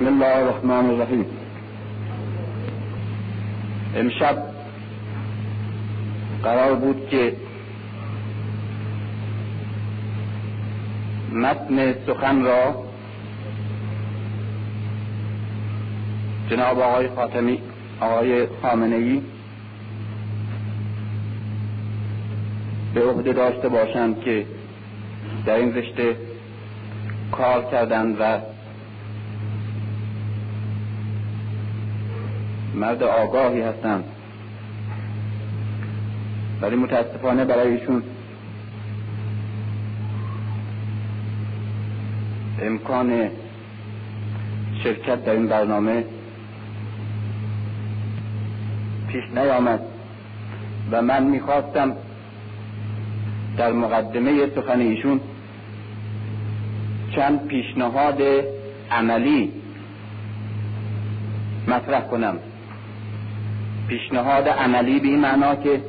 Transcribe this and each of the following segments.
بسم الله الرحمن الرحیم. امشب قرار بود که متن سخن را جناب آقای خاتمی آقای خامنه به عهده داشته باشند که در این رشته کار کردند و مرد آگاهی هستند. ولی متاسفانه برای ایشون امکان شرکت در این برنامه پیش نیامد و من می‌خواستم در مقدمه سخن ایشون چند پیشنهاد عملی مطرح کنم. پیشنهاد عملی به این معنا که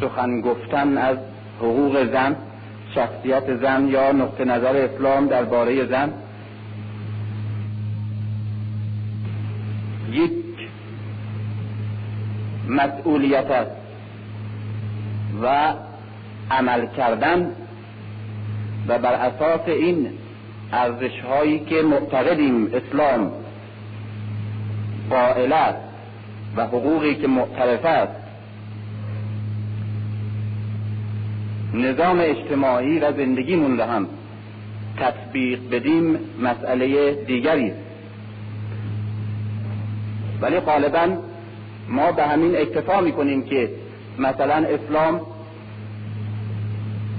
سخن گفتن از حقوق زن شخصیت زن یا نقطه نظر اسلام درباره زن یک مسئولیت است و عمل کردن و بر اساس این ارزش هایی که معتقدیم اسلام قائل است و حقوقی که معترف است. نظام اجتماعی و زندگیمون را هم تطبیق بدیم مسئله دیگری است. ولی غالبا ما به همین اکتفا می‌کنیم که مثلا اسلام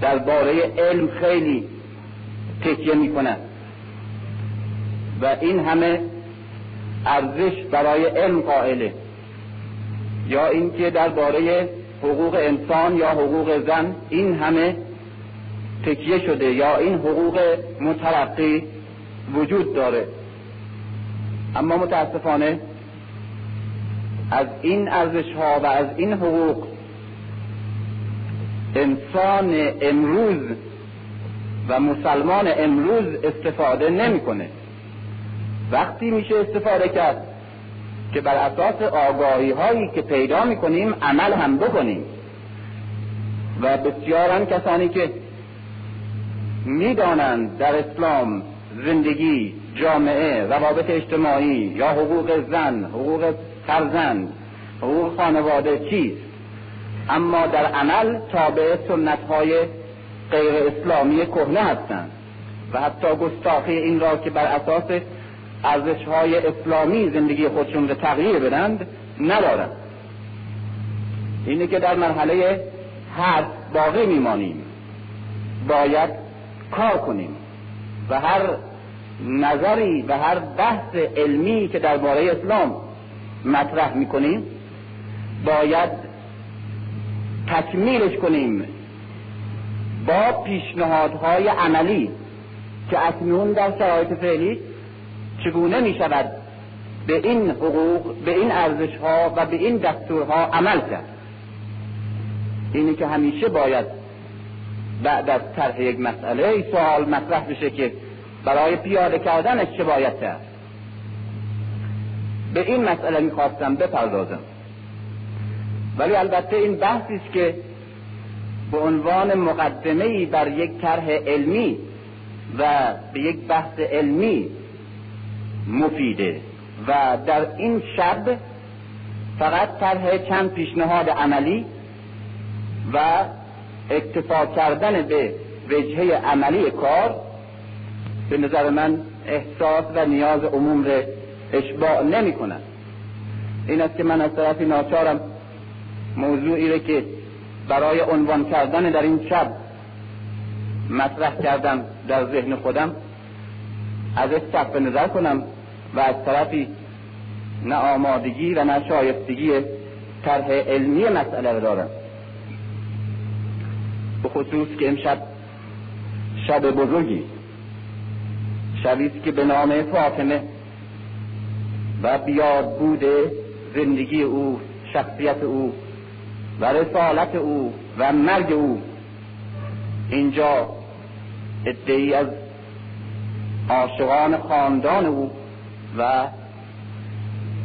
درباره علم خیلی تکیه می‌کنه و این همه ارزش برای علم قائله. یا اینکه درباره حقوق انسان یا حقوق زن این همه تکیه شده یا این حقوق مترقی وجود داره. اما متاسفانه از این ارزش ها و از این حقوق انسان امروز و مسلمان امروز استفاده نمی‌کنه. وقتی میشه استفاده کرد که بر اساس آگاهی هایی که پیدا می‌کنیم عمل هم بکنیم. و بسیارن کسانی که می‌دانند در اسلام زندگی جامعه روابط اجتماعی یا حقوق زن حقوق فرزند حقوق خانواده چیست؟ اما در عمل تابع سنت های غیر اسلامی کهنه هستند. و حتی گستاخی این را که بر اساس ارزش های اسلامی زندگی خودشون رو تغییر بدند ندارند اینه که در مرحله حرف باقی میمانیم. باید کار کنیم. و هر نظری و هر بحث علمی که درباره اسلام مطرح می‌کنیم باید تکمیلش کنیم با پیشنهادهای عملی که اکنون در شرایط فعلی چگونه می شود به این حقوق به این ارزش ها و به این دستورها عمل کرد؟ اینی که همیشه باید بعد از طرح یک مسئله سوال مطرح بشه که برای پیاده کردنش چه باید کرد؟ به این مسئله می‌خواستم بپردازم. ولی البته این بحثی است که به عنوان مقدمه بر یک طرح علمی و به یک بحث علمی مفیده. و در این شب فقط طرح چند پیشنهاد عملی و اکتفا کردن به وجهه عملی کار به نظر من احساس و نیاز عموم را اشباع نمی کند. این است که من از طرفی ناچارم موضوعی را که برای عنوان کردن در این شب مطرح کردم در ذهن خودم از صرف نظر کنم. و از طرفی نه آمادگی و نه شایستگی طرح علمی مسئله را دارم. به خصوص که امشب شب بزرگی شبی که به نام فاطمه و بیاد بوده زندگی او شخصیت او و رسالت او و مرگ او. اینجا ادعی از عاشقان خاندان او و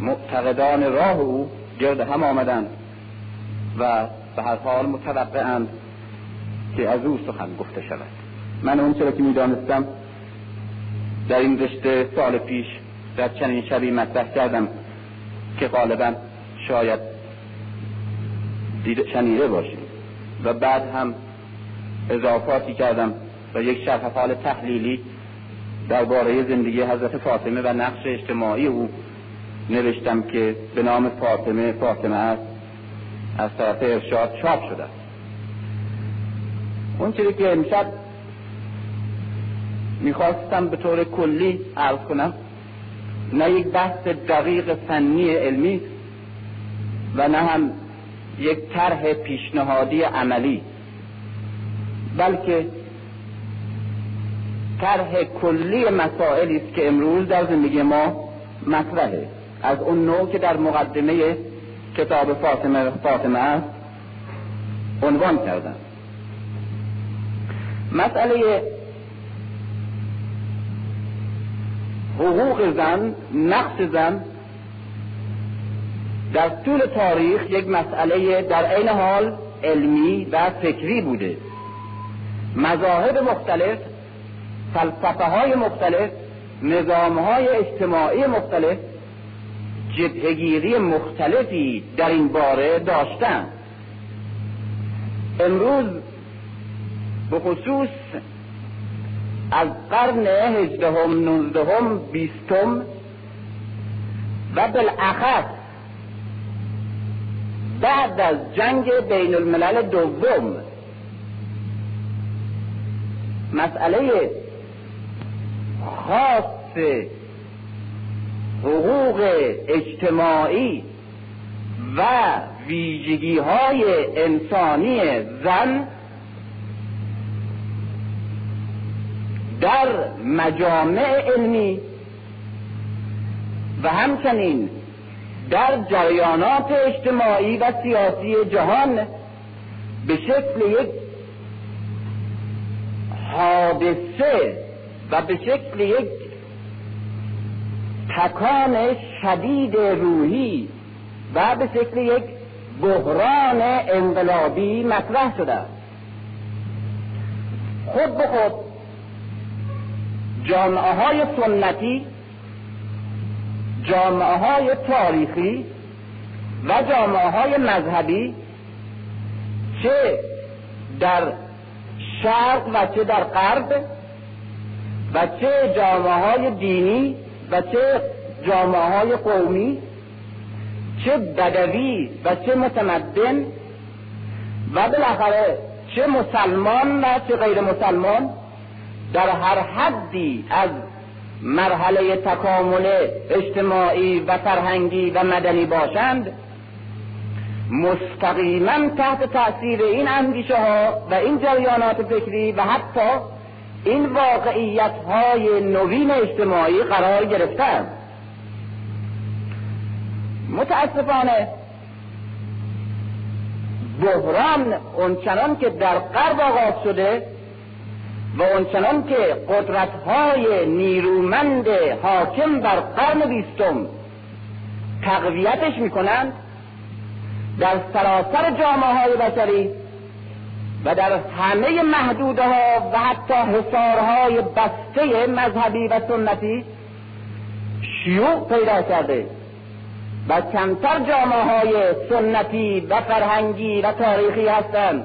معتقدان راه او گرد هم آمدند و به هر حال متوقعند که از او سخن گفته شود. من اون چرا که می‌دانستم در این رشته سال پیش در چنین شبی مطرح کردم که غالبا شاید شنیده باشید و بعد هم اضافاتی کردم و یک شرح حال تحلیلی درباره زندگی حضرت فاطمه و نقش اجتماعی او نوشتم که به نام فاطمه فاطمه است از طرف ارشاد چاپ شده. اون چیزی که امشب می‌خواستم به طور کلی عرض کنم نه یک بحث دقیق فنی علمی و نه هم یک طرح پیشنهادی عملی بلکه طرح کلی مسائلی است که امروز در زندگی ما مطرحه. از اون نوع که در مقدمه کتاب فاطمه فاطمه است عنوان کردن مسئله حقوق زن نقش زن در طول تاریخ یک مسئله در عین حال علمی و فکری بوده. مذاهب مختلف فلسفه های مختلف نظام های اجتماعی مختلف جبهگیری مختلفی در این باره داشتن امروز به خصوص از قرن هجدهم نوزدهم بیستم و بالاخص بعد از جنگ بین الملل دوم مسئله خاص حقوق اجتماعی و ویژگی های انسانی زن در مجامع علمی و همچنین در جریانات اجتماعی و سیاسی جهان به شکل یک حادثه و به شکل یک تکان شدید روحی و به شکل یک بحران انقلابی مطرح شده. خود به خود جامعه های سنتی جامعه های تاریخی و جامعه های مذهبی چه در شرق و چه در غرب و چه جامعه های دینی و چه جامعه های قومی چه بدوی و چه متمدن و بالاخره چه مسلمان و چه غیر مسلمان در هر حدی از مرحله تکامل اجتماعی و فرهنگی و مدنی باشند مستقیما تحت تاثیر این اندیشه ها و این جریانات فکری و حتی این واقعیت های نوین اجتماعی قرار گرفتند متاسفانه بحران اونچنان که در غرب آغاز شده و اونچنان که قدرت های نیرومند حاکم بر قرن بیستم تقویتش می‌کنند در سراسر جامعه های بشری و در همه محدوده و حتی حسارهای بسته مذهبی و سنتی شیوع پیدا کرده و کمتر جامعه های سنتی و فرهنگی و تاریخی هستند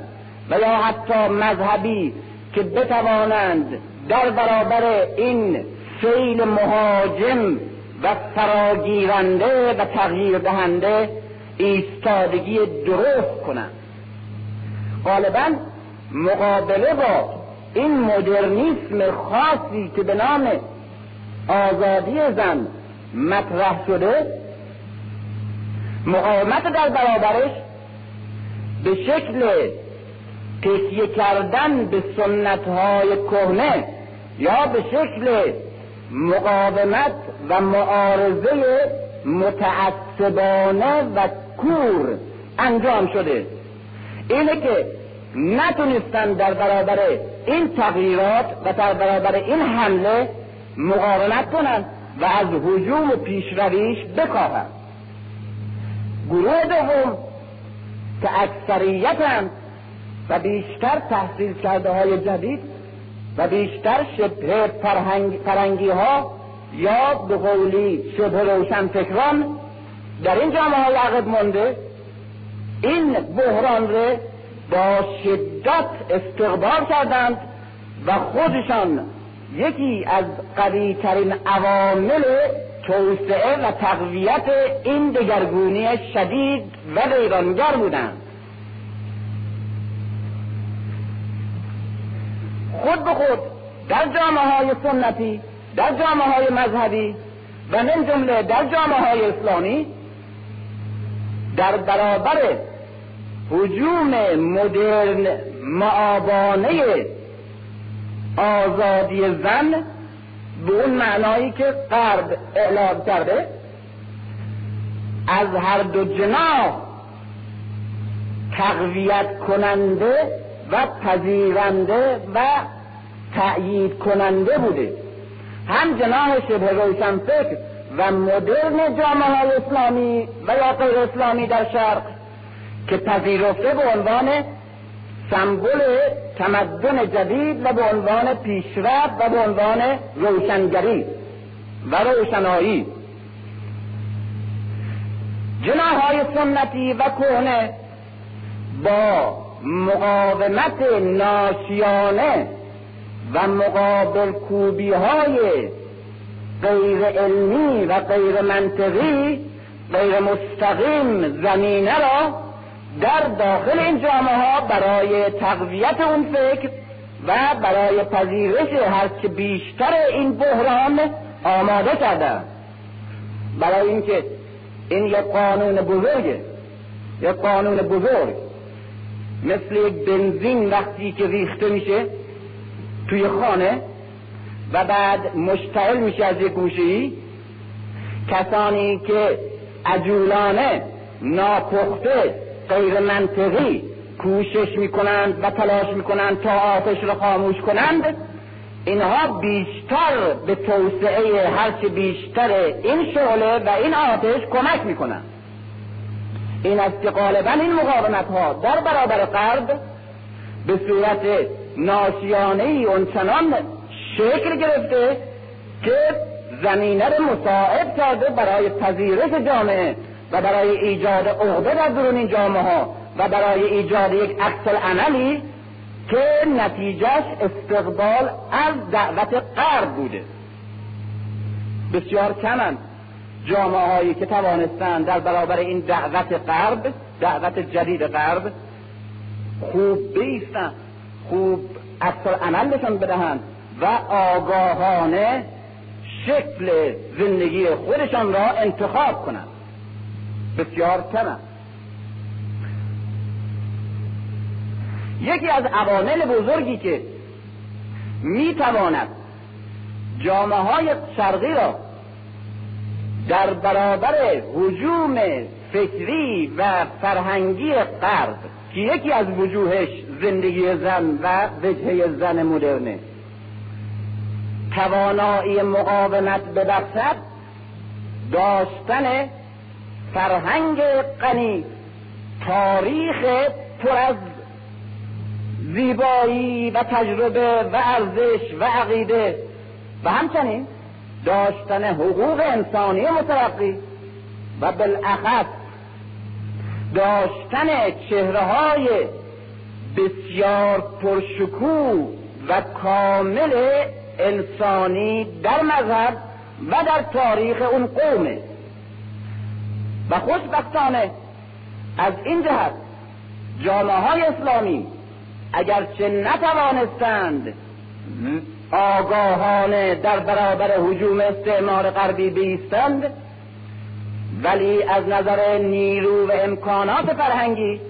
و یا حتی مذهبی که بتوانند در برابر این فیل مهاجم و فراگیرنده و تغییر دهنده ایستادگی درست کنند. غالبا مقابله با این مدرنیسم خاصی که به نام آزادی زن مطرح شده مقاومت در برابرش به شکل تکیه کردن به سنت های کهنه یا به شکل مقاومت و معارضه متعصبانه و کور انجام شده. اینه که نتونستن در برابر این تغییرات و در برابر این حمله مقاومت کنند و از حجوم و پیشرویش بکاهند. گروه دوم که اکثریتند و بیشتر تحصیل کرده های جدید و بیشتر شبه فرهنگی ها یا به قولی شبه روشن فکران در این جامعه های عقب مونده این بحران را با شدت استقبال کردند و خودشان یکی از قوی ترین عوامل توسعه و تقویت این دگرگونی شدید و ویرانگر بودند. خود به خود در جامعه های سنتی در جامعه های مذهبی و من جمله در جامعه های اسلامی در برابر حجوم مدرن معابانه آزادی زن به اون معنایی که غرب اعلام کرده از هر دو جناح تقویت کننده و پذیرنده و تأیید کننده بوده. هم جناح شبه روشن فکر و مدرن جامعه اسلامی و یا اسلامی در شرق که پذیرفته به عنوان سمبل تمدن جدید و به عنوان پیشرفت و به عنوان روشنگری و روشنایی. جناهای سنتی و کهنه با مقاومت ناشیانه و مقابل کوبی های غیر علمی و غیر منطقی غیر مستقیم زمینه را در داخل این جامعه ها برای تقویت اون فکر و برای پذیرش هرچه بیشتر این بحران آماده کرده برای اینکه این یک قانون بزرگه یک قانون بزرگ. مثل یک بنزین وقتی که ریخته میشه توی خانه و بعد مشتعل میشه از یک گوشه کسانی که عجولانه ناپخته غیر منطقی کوشش می‌کنند و تلاش می‌کنند تا آتش را خاموش کنند. اینها بیشتر به توسعه هرچه بیشتر این شعله و این آتش کمک می‌کنند. این است که غالبا این مقاومت ها در برابر غرب به صورت ناشیانه ای اونچنان شکل گرفته که زمینه را مساعد کرده برای پذیرش جامعه. و برای ایجاد عقده در درون این جامعه ها و برای ایجاد یک عکس عملی که نتیجهش استقبال از دعوت غرب بوده. بسیار کمند جامعه هایی که توانستند در برابر این دعوت غرب دعوت جدید غرب خوب بیستند خوب عکس عملشان بدهند و آگاهانه شکل زندگی خودشان را انتخاب کنند. بسیار کم یکی از عوامل بزرگی که می‌تواند جامعه های شرقی را در برابر حجوم فکری و فرهنگی غرب که یکی از وجوهش زندگی زن و وجهه زن مدرنه توانایی مقاومت ببخشد داشتن فرهنگ غنی تاریخ پر از زیبایی و تجربه و ارزش و عقیده و همچنین داشتن حقوق انسانی مترقی و بالاخص داشتن چهره های بسیار پرشکوه و کامل انسانی در مذهب و در تاریخ اون قومه. و خوشبختانه از این جهت جامعه های اسلامی اگرچه نتوانستند آگاهانه در برابر حجوم استعمار غربی بیستند ولی از نظر نیرو و امکانات فرهنگی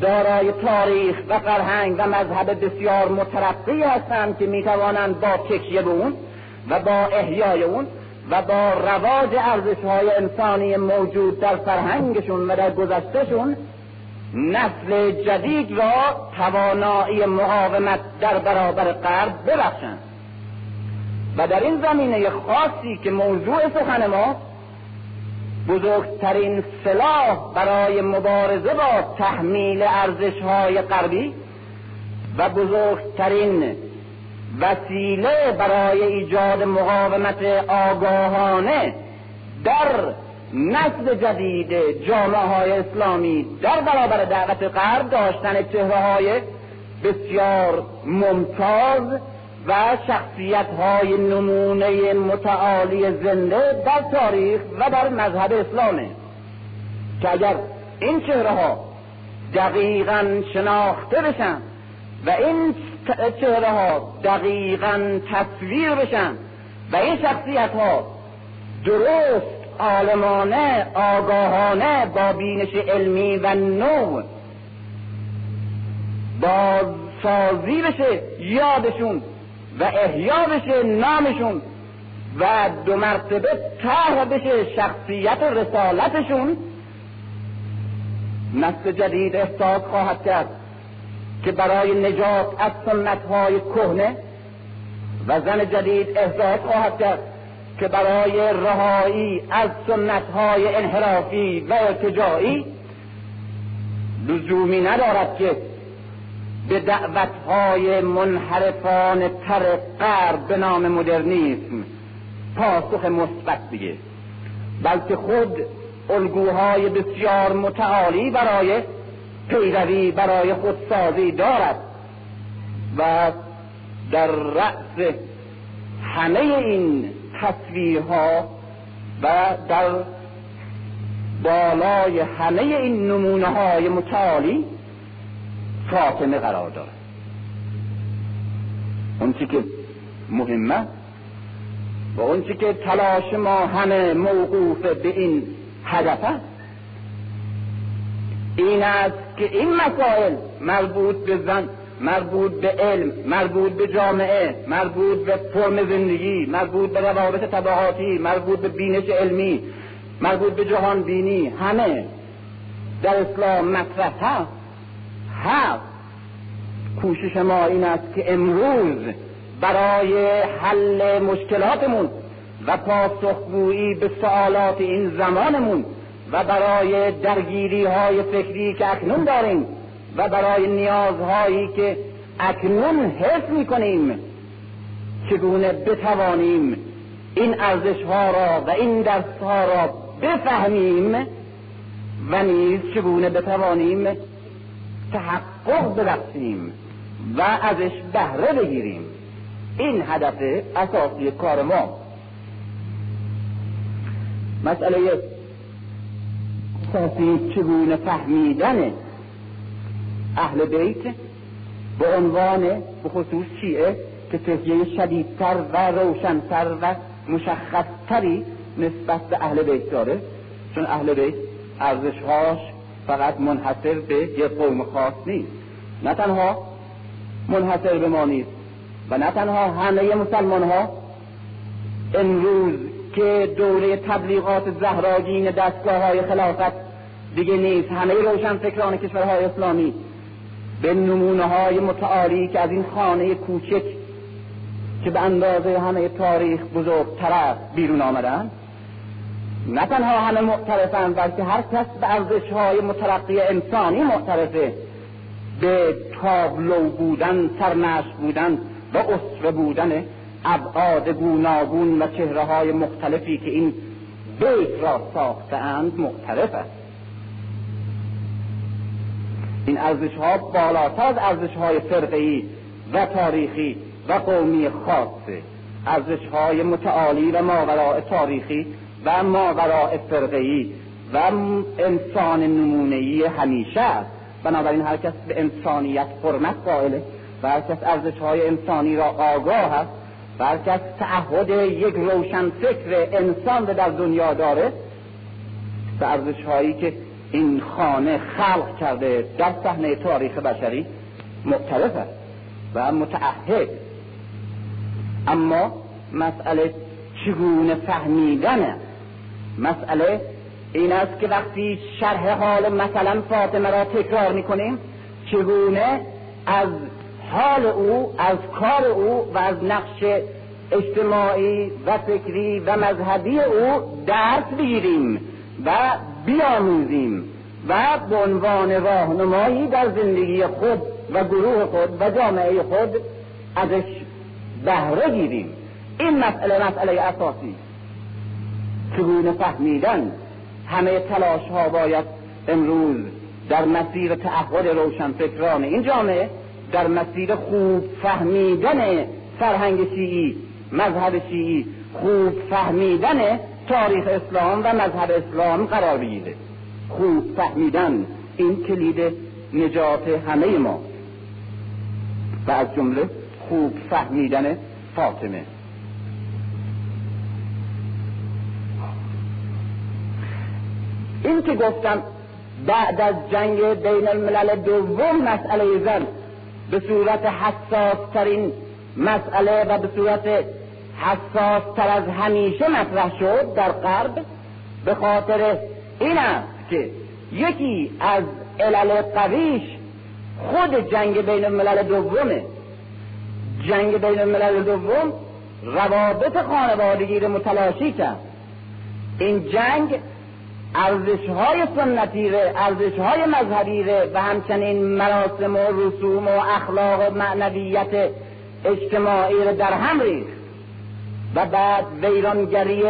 دارای تاریخ و فرهنگ و مذهب بسیار مترقی هستند که می‌توانند با تکیه به اون و با احیای اون و با رواج ارزش های انسانی موجود در فرهنگشون و در گذشتهشون نسل جدید را توانایی مقاومت در برابر غرب ببخشند و در این زمینه خاصی که موضوع سخن ما بزرگترین سلاح برای مبارزه با تحمیل ارزش های غربی و بزرگترین وسیله برای ایجاد مقاومت آگاهانه در نسل جدید جامعه های اسلامی در برابر دعوت غرب داشتن چهره های بسیار ممتاز و شخصیت های نمونه متعالی زنده در تاریخ و در مذهب اسلامه که اگر این چهره ها دقیقا شناخته بشن و این چهره ها دقیقا تصویر بشن و این شخصیت ها درست عالمانه آگاهانه با بینش علمی و نو بازسازی بشه یادشون و احیا بشه نامشون و دو مرتبه طرح بشه شخصیت رسالتشون. نسل جدید احساس خواهد کرد. که برای نجات از سنت های کهنه و زن جدید احساس خواهد کرد که برای رهایی از سنت های انحرافی و ارتجاعی لزومی ندارد که به دعوت های منحرفان تر غرب به نام مدرنیسم پاسخ مثبت دیگه بلکه خود الگوهای بسیار متعالی برای پیروی برای خودسازی دارد و در رأس همه این تصویرها و در بالای همه این نمونه های متعالی فاطمه قرار دارد. اون که مهمه و اون که تلاش ما همه موقوف به این هدف است این است که این مسائل مربوط به زن مربوط به علم مربوط به جامعه مربوط به فرم زندگی مربوط به روابط طبقاتی مربوط به بینش علمی مربوط به جهان بینی همه در اسلام مطرح هست. هست. کوشش ما این است که امروز برای حل مشکلاتمون و پاسخگویی به سوالات این زمانمون و برای درگیری های فکری که اکنون داریم و برای نیازهایی که اکنون حس می کنیم چگونه بتوانیم این ارزش ها را و این درس ها را بفهمیم و نیز چگونه بتوانیم تحقق ببخشیم و ازش بهره بگیریم؟ این هدف اساسی کار ما. مسئله اساسی چگونه فهمیدن اهل بیت به عنوان به خصوص شیعه که تهیه شدیدتر و روشنتر و مشخصتری نسبت به اهل بیت داره. چون اهل بیت ارزشهاش فقط منحصر به یک قوم خاص نیست. نه تنها منحصر به ما نیست و نه تنها همه مسلمان ها امروز که دوره تبلیغات زهراگین دستگاه های خلافت دیگه نیست. همه روشن فکران کشورهای اسلامی به نمونه های متعالی که از این خانه کوچک که به اندازه همه تاریخ بزرگتر بیرون آمدن نه تنها همه معترفن بلکه هر کس به ارزش های مترقی انسانی معترفه. به تابلو بودن سرنش بودن و اصر بودن ابعاد گوناگون و چهره های مختلفی که این بیت را ساختند معترف است. این ارزش ها بالاتر از ارزش های فرقی و تاریخی و قومی خاصه. ارزش های متعالی و ماوراء تاریخی و ماوراء فرقی و انسان نمونهی همیشه است. بنابراین هر کس به انسانیت حرمت قائله و هر کس ارزش های انسانی را آگاه است. هر کس تعهد یک روشن فکر انسان در دنیا داره به ارزش هایی که این خانه خلق کرده در صحنه تاریخ بشری معترف است و متعهد. اما مسئله چگونه فهمیدن؟ مسئله این است که وقتی شرح حال مثلا فاطمه را تکرار می‌کنیم چگونه از حال او از کار او و از نقش اجتماعی و فکری و مذهبی او درس بگیریم و بیاموزیم و به عنوان راهنمایی در زندگی خود و گروه خود و جامعه خود ازش بهره گیریم. این مسئله مسئله اساسی. چگونه فهمیدن همه تلاش ها باید امروز در مسیر تعهد روشنفکران این جامعه در مسیر خوب فهمیدن فرهنگ شیعی مذهب شیعی خوب فهمیدن تاریخ اسلام و مذهب اسلام قرار بگیره. خوب فهمیدن این کلید نجات همه ما. و از جمله خوب فهمیدن فاطمه. این که گفتم بعد از جنگ بین الملل دوم مسئله زن به صورت حساس ترین مسئله و به صورت حساس تر از همیشه مطرح شد در غرب به خاطر این است که یکی از علل قویش خود جنگ بین الملل دومه. جنگ بین الملل دوم روابط خانوادگی رو متلاشی کرد. این جنگ ارزش های سنتی ره ارزش های مذهبی ره و همچنین مراسم و رسوم و اخلاق و معنویت اجتماعی ره در هم ریخت. و بعد ویرانگری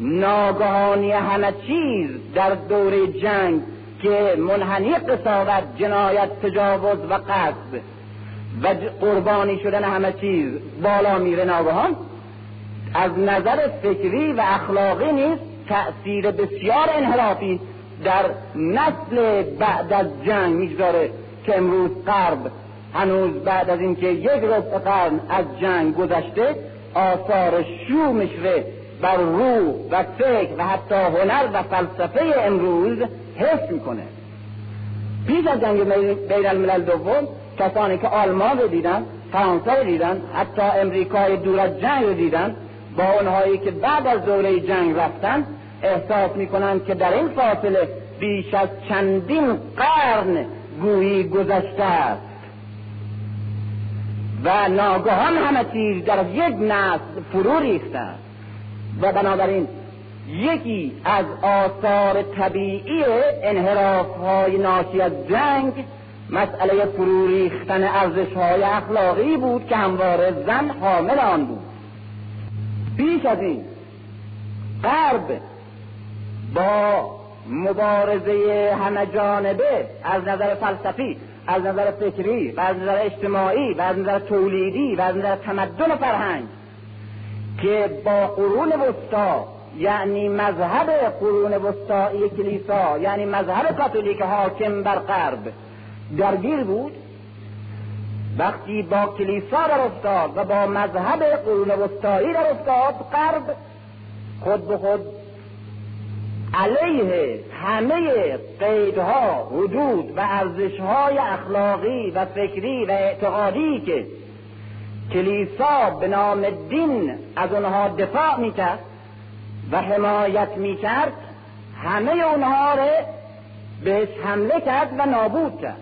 ناگهانی همه چیز در دور جنگ که منحنی قصاوت جنایت تجاوز و قصد و قربانی شدن همه چیز بالا میره ناگهان. از نظر فکری و اخلاقی نیست. تأثیر بسیار انحرافی در نسل بعد از جنگ می‌گذاره که امروز غرب هنوز بعد از اینکه یک ربع قرن از جنگ گذشته آثار شومش رو بر روح و فکر و حتی هنر و فلسفه امروز حس می‌کنه. پیش از جنگ بین الملل دوم کسانی که آلمان رو دیدن فرانسه رو دیدن حتی امریکای دور از جنگ رو دیدن با اونهایی که بعد از دوره جنگ رفتن احساس می‌کنند که در این فاصله بیش از چندین قرن گویی گذشته است. و ناگهان همه چیز در یک نسل فرو ریخته است. و بنابراین یکی از آثار طبیعی انحراف های ناشی از جنگ مسئله فرو ریختن ارزش های اخلاقی بود که همواره زن حامل آن بود. بیش از این غرب با مبارزه همه جانبه از نظر فلسفی از نظر فکری و از نظر اجتماعی و از نظر تولیدی و از نظر تمدن فرهنگ که با قرون وسطا یعنی مذهب قرون وسطایی کلیسا یعنی مذهب کاتولیک حاکم بر غرب درگیر بود. وقتی با کلیسا در افتاد و با مذهب قرون وسطایی در افتاد غرب خود به خود علیه همه قیدها حدود و ارزشهای اخلاقی و فکری و اعتقادی که کلیسا به نام دین از اونها دفاع می‌کرد و حمایت می‌کرد همه اونها رو بهش حمله کرد و نابود کرد.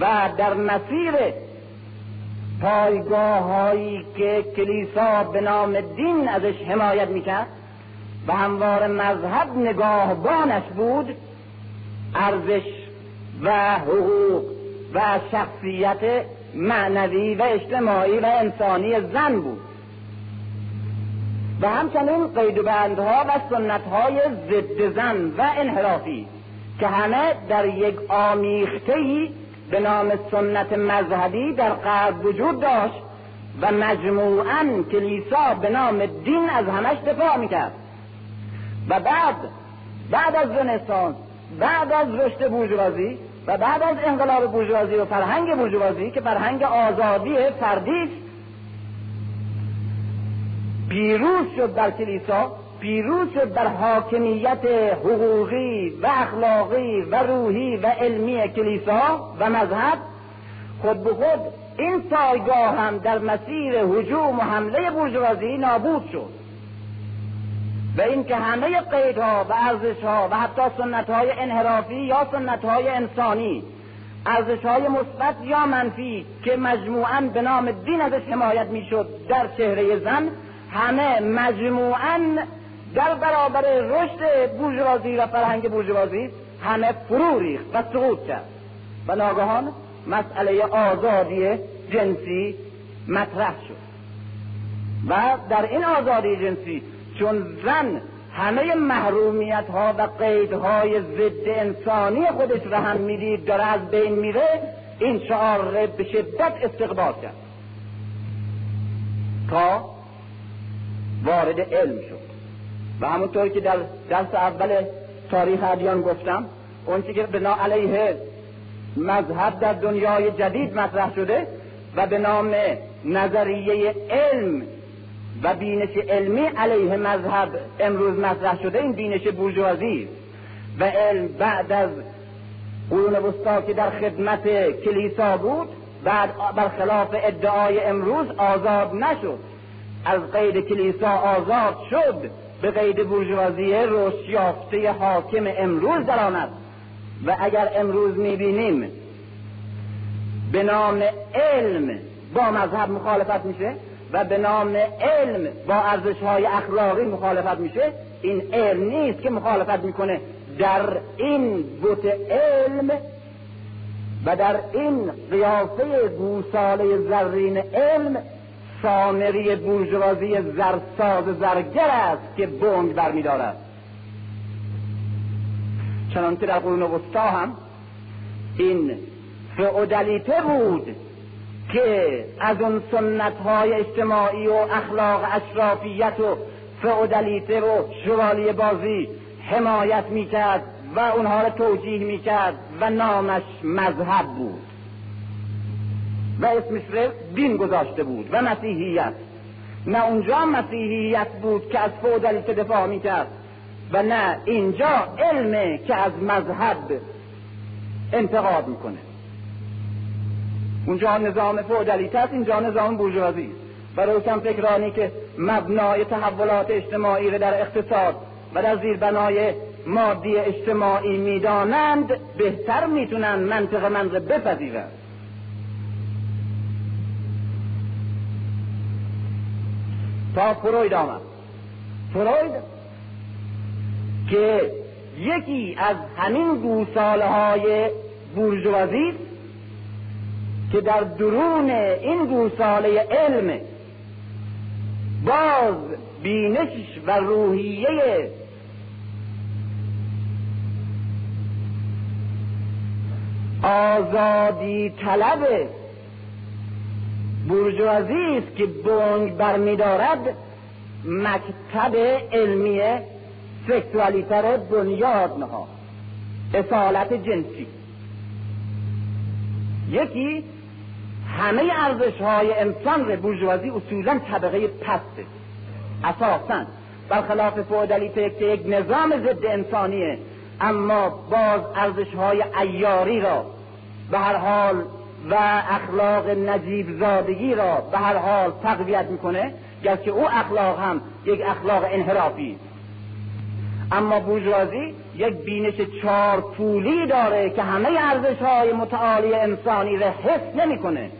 و در مسیر پایگاه هایی که کلیسا به نام دین ازش حمایت می‌کرد و هموار مذهب نگاهبانش بود ارزش و حقوق و شخصیت معنوی و اجتماعی و انسانی زن بود. و همچنین قید و بندها و سنتهای ضد زن و انحرافی که همه در یک آمیختهی به نام سنت مذهبی در غرب وجود داشت و مجموعا کلیسا به نام دین از همش دفاع می‌کرد. و بعد بعد از رنسانس بعد از رشد بورژوازی و بعد از انقلاب بورژوازی و فرهنگ بورژوازی که فرهنگ آزادی فردی پیروز شد در کلیسا پیروز شد در حاکمیت حقوقی و اخلاقی و روحی و علمی کلیسا و مذهب. خود به خود این سایگاه هم در مسیر هجوم و حمله بورژوازی نابود شد. و اینکه همه قیدها و ارزشها و حتی سنتهای انحرافی یا سنتهای انسانی ارزش های مثبت یا منفی که مجموعا به نام دین ازش حمایت می‌شد در چهره زن همه مجموعا در برابر رشد بورژوازی و فرهنگ بورژوازی همه فرو ریخت و سقوط کرد. و ناگهان مسئله آزادی جنسی مطرح شد. و در این آزادی جنسی چون زن همه محرومیت ها و قیدهای ضد انسانی خودش را هم می‌دید داره از بین میره این شعار به شدت استقبال کرد. تا وارد علم شد. و همونطور که در درس اول تاریخ ادیان گفتم اون که بنا علیه مذهب در دنیای جدید مطرح شده و به نام نظریه علم و بینش علمی علیه مذهب امروز مطرح شده این بینش بورژوازی. و علم بعد از قرون وسطا که در خدمت کلیسا بود بعد برخلاف ادعای امروز آزاد نشد. از قید کلیسا آزاد شد به قید بورژوازی رشد حاکم امروز در آمد و اگر امروز می‌بینیم به نام علم با مذهب مخالفت میشه؟ و به نام علم با ارزش های اخلاقی مخالفت میشه. این علم نیست که مخالفت می‌کنه. در این بوت علم و در این قیافه گوساله زرین علم سامری بورژوازی زرساز زرگر است که بنگ برمیدارد. چنانکه در قرون وسطا هم این فئودالیته بود که از اون سنت های اجتماعی و اخلاق اشرافیت و فئودالیته و شوالی بازی حمایت می‌کرد و اونها را توجیه می‌کرد و نامش مذهب بود. و اسمش رو دین گذاشته بود و مسیحیت. نه اونجا مسیحیت بود که از فودالیته دفاع می‌کرد و نه اینجا علمه که از مذهب انتقاد می‌کنه. اونجا نظام فودالیته است اینجا نظام بورژوازی و روشن فکرانی که مبنای تحولات اجتماعی را در اقتصاد و در زیربنای مادی اجتماعی می‌دانند بهتر می‌تونن منطق من را بپذیرند تا فروید آمد. فروید که یکی از همین گوساله های بورژوازی که در درون این گوساله علم باز بینش و روحیه آزادی طلب بورژوازی است که بنگ برمیدارد مکتب علمی سکسوالیته را بنیاد نها اصالت جنسی. یکی همه ارزش های انسان را بورژوازی اصولا طبقه پسته. اساسا برخلاف فودالیته که یک نظام ضد انسانیه اما باز ارزش های ایاری را به هر حال و اخلاق نجیب زادگی را به هر حال تقویت می‌کنه گرچه او اخلاق هم یک اخلاق انحرافی اما بورژوازی یک بینش چار پولی داره که همه ارزش های متعالی انسانی را حس نمی‌کنه.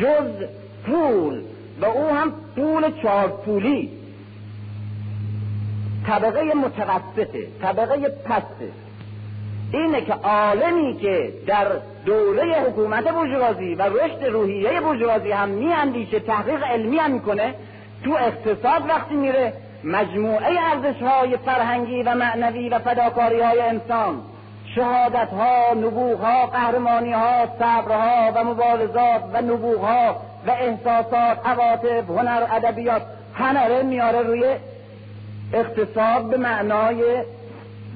جز پول. و او هم پول چار پولی. طبقه متوسطه طبقه پسته. اینه که عالمی که در دوره حکومت بورژوازی و رشد روحیه بورژوازی هم میاندیشه تحقیق علمی هم می‌کنه تو اقتصاد وقتی میره مجموعه ارزش های فرهنگی و معنوی و فداکاری های انسان شهادت ها نبوغ ها قهرمانی ها صبرها و مبارزات و نبوغ ها و احساسات عواطف هنر ادبیات همه میاره روی اقتصاد به معنای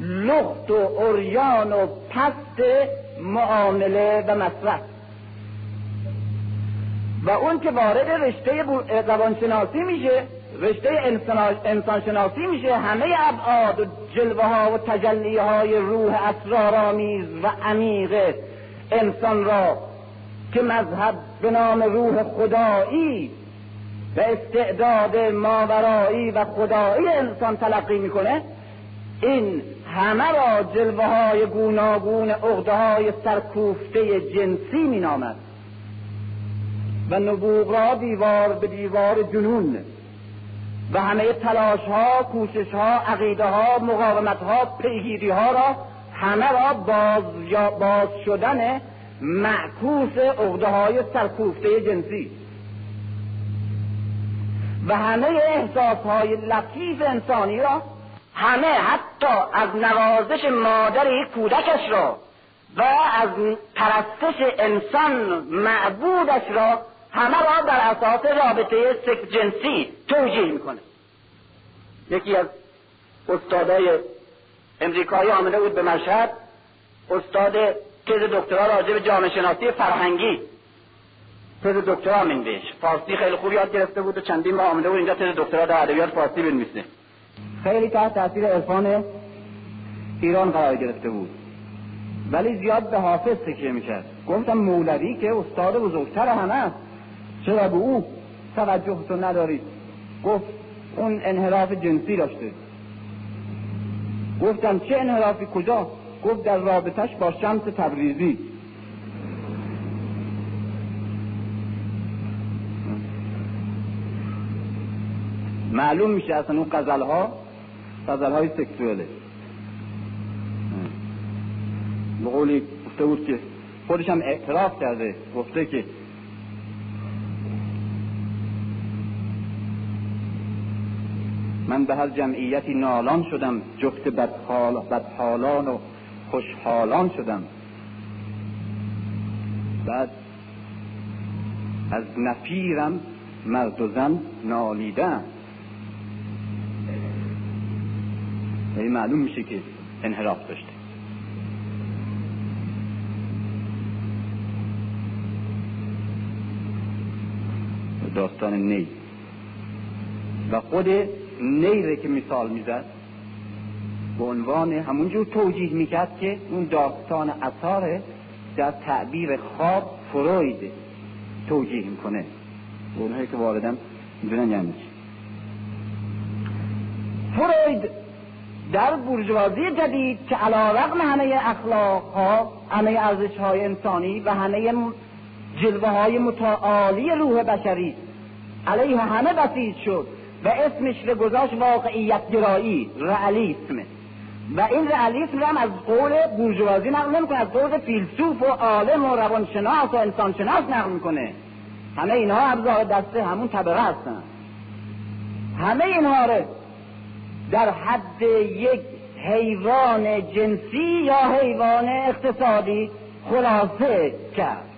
لخت و اوریان و پست معامله و مصرف. و اون که وارد رشته روانشناسی میشه رشته انسانشناسی میشه. همه ابعاد و جلوه ها و تجلی های روح اسرارآمیز و عمیق انسان را که مذهب به نام روح خدایی و استعداد ماورایی و خدایی انسان تلقی می‌کنه این همه را جلوه های گوناگون اغده های سرکوفته جنسی می نامد و نبوغ را دیوار به دیوار جنون و همه تلاش ها کوشش ها عقیده ها مقاومت ها پیگیری ها را همه را باز, یا باز شدن معکوس اغده های سرکوفته جنسی. و همه احساس های لطیف انسانی را همه حتی از نوازش مادر کودکش را و از پرستش انسان معبودش را همه را بر اساس رابطه سک جنسی توجیه می‌کنه. یکی از استادای امریکایی آمده بود به مشهد استاد تز دکترا راجع به جامعه شناسی فرهنگی. تز دکترا بهش فارسی خیلی خوب یاد گرفته بود و چندین ماه آمده بود. اینجا تز دکترا در ادبیات فارسی بنویسه. خیلی تحت تاثیر عرفان ایران قرار گرفته بود. ولی زیاد به حافظ تکیه می‌کرد گفتم مولوی که استاد بزرگتر همه است. چرا به او توجه تو ندارید گفت اون انحراف جنسی داشته. گفتم چه انحرافی؟ کجا؟ گفت در رابطش با شمس تبریزی. معلوم میشه اصلا اون قزل ها قزل های سکسواله به قولی گفته بود که خودش هم اعتراف کرده گفته که من به هر جمعیتی نالان شدم جفت بدحال بدحالان و خوشحالان شدم. بعد از نفیرم مرد و زن نالیدن. یعنی معلوم میشه که انحراف داشته. داستان نی. و خود نیره که مثال می‌زد. به عنوان همونجور توجیه می‌کرد که اون داستان اثار در تعبیر خواب فروید توجیه می‌کنه. اونهایی که واردن می‌دونن یعنی چی. فروید در بورژوازی جدید که علا رقم همه اخلاق ها همه ارزش های انسانی و همه جلوه های متعالی روح بشری علیه همه بسیج شد. و اسمش رو گذاشت واقعیت گرایی رعلیسم و این رعلیسم رو هم از قول بورژوازی نقل نمی‌کنه از قول فیلسوف و عالم و روانشناس و انسانشناس نقل می‌کنه. همه اینها ابزار دسته همون طبقه هستن. همه اینها رو در حد یک حیوان جنسی یا حیوان اقتصادی خلاصه کرد.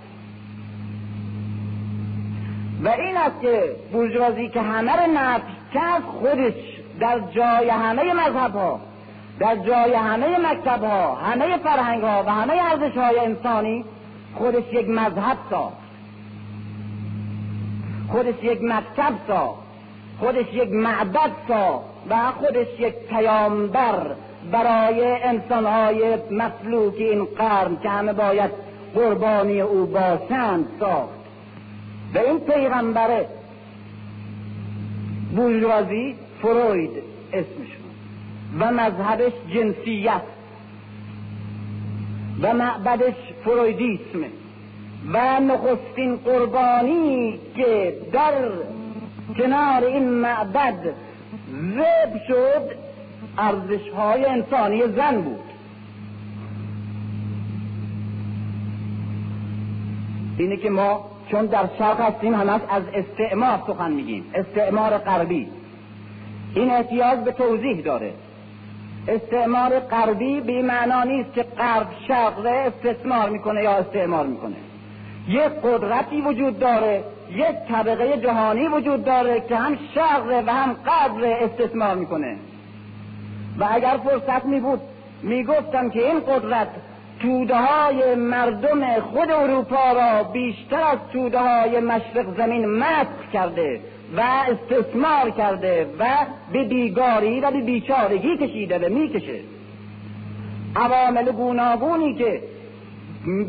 و این است که بورژوازی که همه رو نفی کرد خودش در جای همه مذهب ها در جای همه مکتب ها همه فرهنگ ها و همه ارزش های انسانی خودش یک مذهب ساخت. خودش یک مکتب ساخت. خودش یک معبد ساخت و خودش یک پیامبر برای انسانهای مسلوک این قرن که همه باید قربانی او باشند ساخت. و این پیغمبر بورژوازی فروید اسمش و مذهبش جنسیت. و معبدش فرویدیسمه و نخستین قربانی که در کنار این معبد ذب شد ارزش های انسانی زن بود. اینه که ما چون در شرق هستیم همش از استعمار سخن میگیم. استعمار غربی. این احتیاج به توضیح داره. استعمار غربی به معنا نیست که غرب شرق استثمار می‌کنه یا استعمار می‌کنه. یک قدرتی وجود داره یک طبقه جهانی وجود داره که هم شرق و هم غرب استثمار می‌کنه. و اگر فرصت می بود می‌گفتم که این قدرت توده های مردم خود اروپا را بیشتر از توده های مشرق زمین مسخ کرده و استثمار کرده و به بیگاری و به بیچارگی کشیده و می‌کشه. عوامل گوناگونی که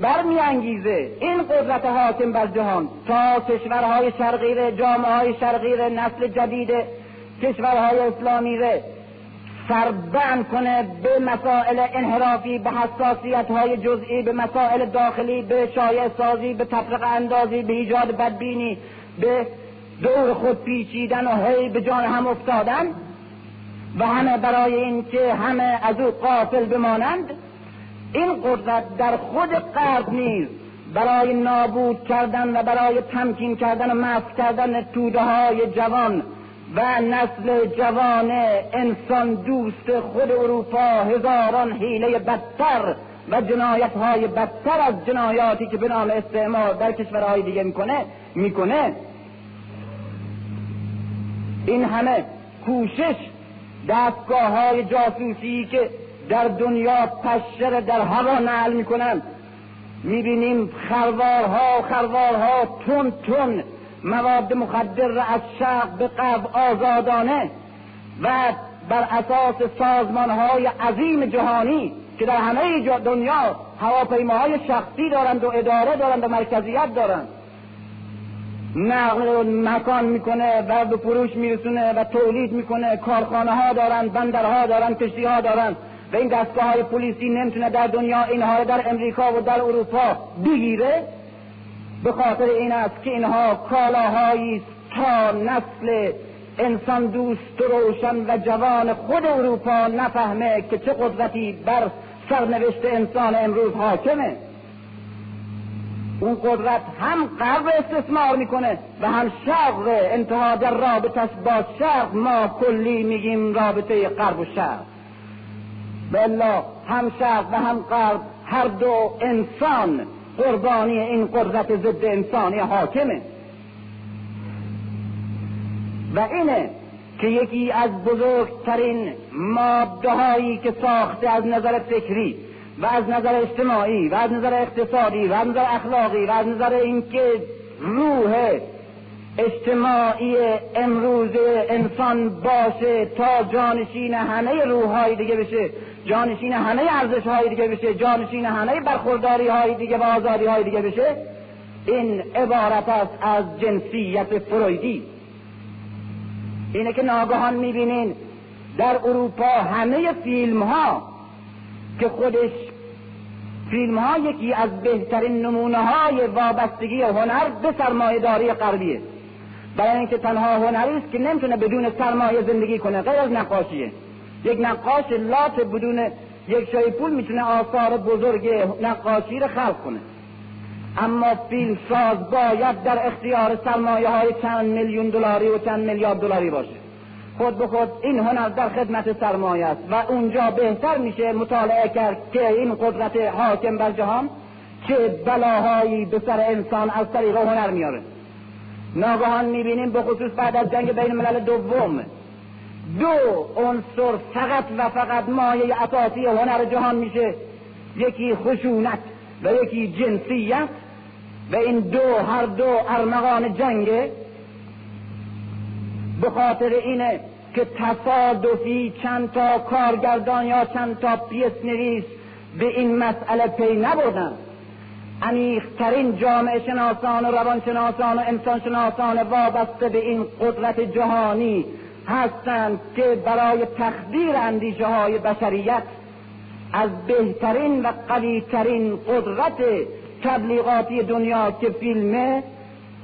برمیانگیزه این قدرت حاکم بر جهان تا کشورهای شرقی جامعه های شرقی نسل جدید کشورهای اسلامی سربند کنه به مسائل انحرافی به حساسیت های جزئی به مسائل داخلی به شایع سازی به تفرق اندازی به ایجاد بدبینی به دور خود پیچیدن و هی به جان هم افتادن و همه برای اینکه همه از او قافل بمانند. این قدرت در خود غرب نیز برای نابود کردن و برای تمکین کردن و مسک کردن توده های جوان و نسل جوان انسان دوست خود اروپا هزاران حیله بدتر و جنایت های بدتر از جنایاتی که به نام استعمار در کشورهای دیگه می‌کنه می‌کنه. این همه کوشش دستگاه های جاسوسی که در دنیا پشر در هوا نعل می‌کنند می‌بینیم خروارها خروارها تون تون مواد مخدر را از شرق به غرب آزادانه و بر اساس سازمان های عظیم جهانی که در همه دنیا هواپیماهای شخصی دارند و اداره دارند و مرکزیت دارند نقل مکان می‌کنه و به فروش میرسونه و تولید می‌کنه کارخانه ها دارند بندرها دارند کشتی ها دارند و این دستگاه های پلیسی نمی‌تونه در دنیا اینها رو در امریکا و در اروپا بگیره. به خاطر این است که اینها کالاهایی تا نسل انسان دوست و روشن و جوان خود اروپا نفهمه که چه قدرتی بر سرنوشت انسان امروز حاکمه. اون قدرت هم غرب استثمار می‌کنه و هم شرق. انتها در رابطش با شرق ما کلی میگیم رابطه غرب و شرق. بلا هم شرق و هم غرب هر دو انسان قربانی این قدرت ضد انسانی حاکمه. و اینه که یکی از بزرگترین ماده هایی که ساخته از نظر فکری و از نظر اجتماعی و از نظر اقتصادی و از نظر اخلاقی و از نظر اینکه روح اجتماعی امروز انسان باشه تا جانشین همه روح های دیگه بشه جانشین همه ارزش های دیگه بشه جانشین همه برخورداری های دیگه و آزادی های دیگه بشه. این عبارت است از جنسیت فرویدی. اینه که ناگهان می‌بینین در اروپا همه فیلم ها که خودش فیلم ها یکی از بهترین نمونه های وابستگی هنر به سرمایه داری غربیه. برای اینکه تنها هنری است که نمی‌تونه بدون سرمایه زندگی کنه غیر از نقاشیه. یک نقاش لات بدون یک شای پول می‌تونه آثار بزرگ نقاشی رو خلق کنه. اما فیلم ساز باید در اختیار سرمایه های چند میلیون دلاری و چند میلیارد دلاری باشه. خود به خود این هنر در خدمت سرمایه است و اونجا بهتر میشه مطالعه کرد که این قدرت حاکم بر جهان چه بلاهایی به سر انسان از طریق هنر میاره. ناگهان می‌بینیم به خصوص بعد از جنگ بین الملل دوم دو عنصر فقط و فقط مایه اساسی هنر جهان میشه. یکی خشونت و یکی جنسیت و این دو هر دو ارمغان جنگه. به خاطر اینه که تصادفی چند تا کارگردان یا چند تا پیس نویس به این مسئله پی نبردن. عمیقترین جامعه شناسان و روانشناسان و انسانشناسان وابسته به این قدرت جهانی هستند که برای تخدیر اندیشه های بشریت از بهترین و قویترین قدرت تبلیغاتی دنیا که فیلمه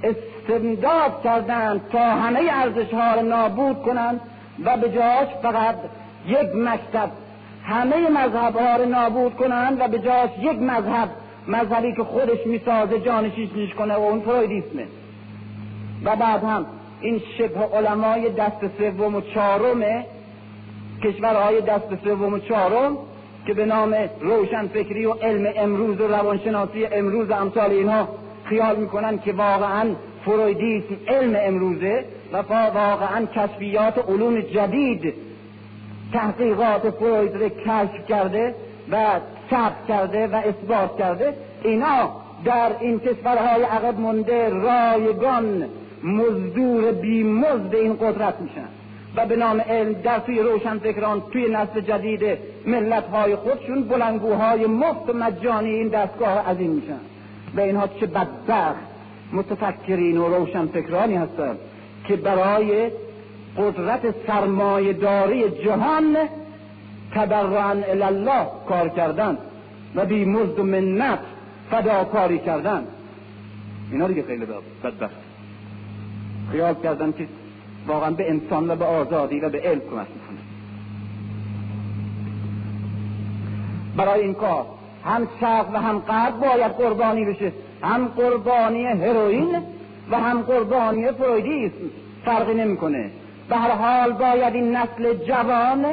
استمداد کردند تا همه ارزش ها را نابود کنند و به جاش فقط یک مکتب همه مذهب ها را نابود کنند و به جاش یک مذهب مذهبی که خودش می‌سازه جانشینش کنه و اون فرویدیسمه و بعد هم این شبه علمای دست سوم و چهارم کشورهای دست سوم و چهارم که به نام روشن فکری و علم امروز و روانشناسی امروز امثال اینها خیال می‌کنن که واقعا فرویدیسم علم امروزه و واقعا کشفیات علوم جدید تحقیقات فروید رو کشف کرده و ثبت کرده و اثبات کرده. اینا در این کشورهای عقب مونده رایگان مزدور بی مزد این قدرت میشن و به نام علم در توی روشنفکران توی نسل جدید ملت های خودشون بلنگوهای مفت و مجانی این دستگاه عظیم میشن. و اینها چه بدبخت متفکرین و روشنفکرانی هستند که برای قدرت سرمایهداری جهان تبرعا الله کار کردن و بی مزد و منت فداکاری کردن. اینا دیگه خیلی بدبخت. خیال کردن که واقعا به انسان و به آزادی و به علم کمک می‌کنه. برای این کار هم شرق و هم غرب باید قربانی بشه. هم قربانی هروئین و هم قربانی فرویدیسم فرقی نمی‌کنه. به هر حال باید این نسل جوان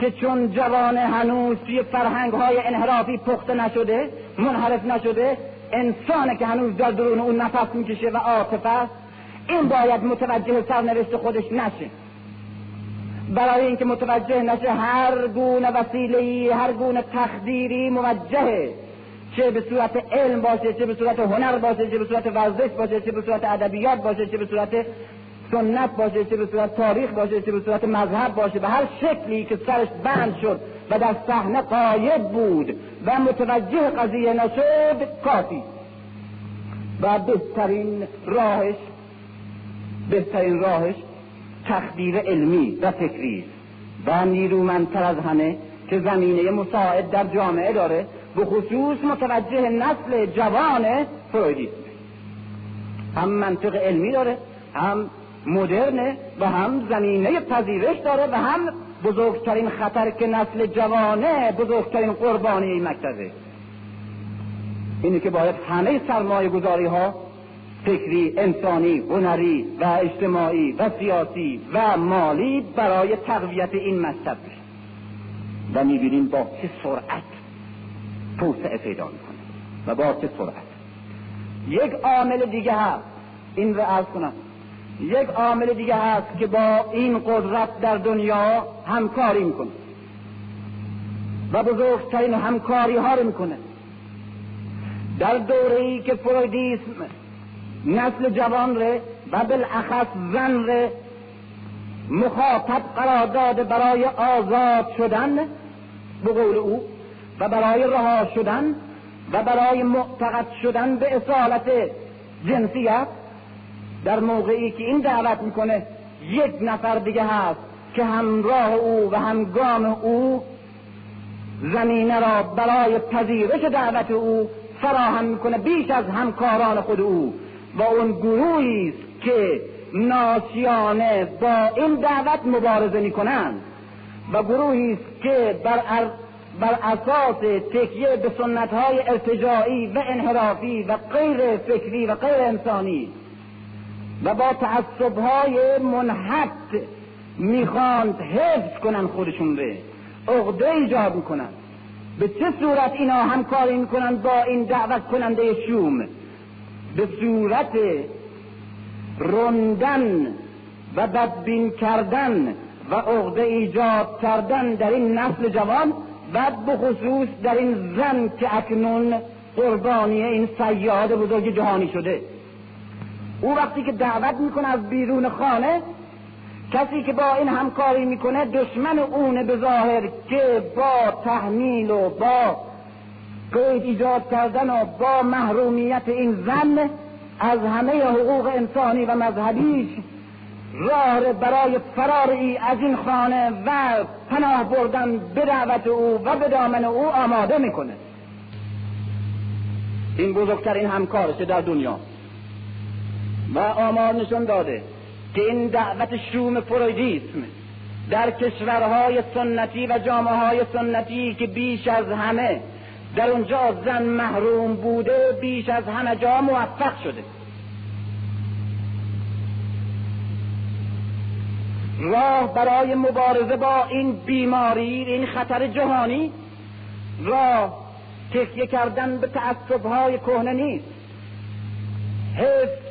که چون جوان هنوز توی فرهنگ های انحرافی پخته نشده منحرف نشده انسانه که هنوز در درون اون نفس می‌کشه و عاطفه است این باید متوجه سرنوشت خودش نشه. برای اینکه متوجه نشه هر گونه وسیله هر گونه تخدیری موجهه. چه به صورت علم باشه چه به صورت هنر باشه چه به صورت ورزش باشه چه به صورت ادبیات باشه چه به صورت سنت باشه چه به صورت تاریخ باشه چه به صورت مذهب باشه. به هر شکلی که سرش بند شد و در صحنه قایب بود و متوجه قضیه نشد کافی. و بهترین راهش بهترین راهش تخدیر علمی و فکری و نیرومندتر از همه که زمینه مساعد در جامعه داره به خصوص متوجه نسل جوان فرویدیسم. هم منطق علمی داره هم مدرنه و هم زمینه پذیرش داره و هم بزرگترین خطر که نسل جوانه بزرگترین قربانی این مکتبه. اینه که باید همه سرمایه گذاری ها فکری، انسانی، هنری و اجتماعی و سیاسی و مالی برای تقویت این بشه و می‌بینیم با چه سرعت توسعه پیدا می‌کنه و با چه سرعت. یک عامل دیگه هست. این رو عرض کنم. یک عامل دیگه هست که با این قدرت در دنیا همکاری می‌کنه. و بزرگترین همکاری ها رو می‌کنه. در دوره ای که فرویدیسم نسل جوان ره و بالاخص زن ره مخاطب قرار داده برای آزاد شدن به قول او و برای رها شدن و برای معتقد شدن به اصالت جنسیت در موقعی که این دعوت می‌کنه یک نفر دیگه هست که همراه او و همگام او زمینه را برای پذیرش دعوت او فراهم می‌کنه بیش از همکاران خود او. و اون گروهی است که ناسیانه با این دعوت مبارزه می‌کنند و گروهی است که بر, بر اساس تکیه به سنت های ارتجاعی و انحرافی و غیر فکری و غیر انسانی و با تعصب های منحط می‌خواند حفظ کنن خودشون به عقده ایجاد می‌کنن به چه صورت اینا همکاری می‌کنن با این دعوت کننده شوم؟ به صورت رندن و بدبین کردن و عقده ایجاد کردن در این نسل جوان و خصوص در این زن که اکنون قربانی این سیاد بزرگ جهانی شده. او وقتی که دعوت می‌کنه از بیرون خانه کسی که با این همکاری می‌کنه دشمن اونه به ظاهر که با تحمیل و با قید ایجاد کردن و با محرومیت این زن از همه حقوق انسانی و مذهبیش راه برای فرار ای از این خانه و پناه بردن به دعوت او و به دامن او آماده می‌کنه. این بزرگترین همکارشه در دنیا. و آمار نشون داده که این دعوت شوم فرویدیسم در کشورهای سنتی و جامعه های سنتی که بیش از همه در اونجا زن محروم بوده بیش از همه جا موفق شده. راه برای مبارزه با این بیماری این خطر جهانی راه تکیه کردن به تعصبهای کهنه نیست. حفظ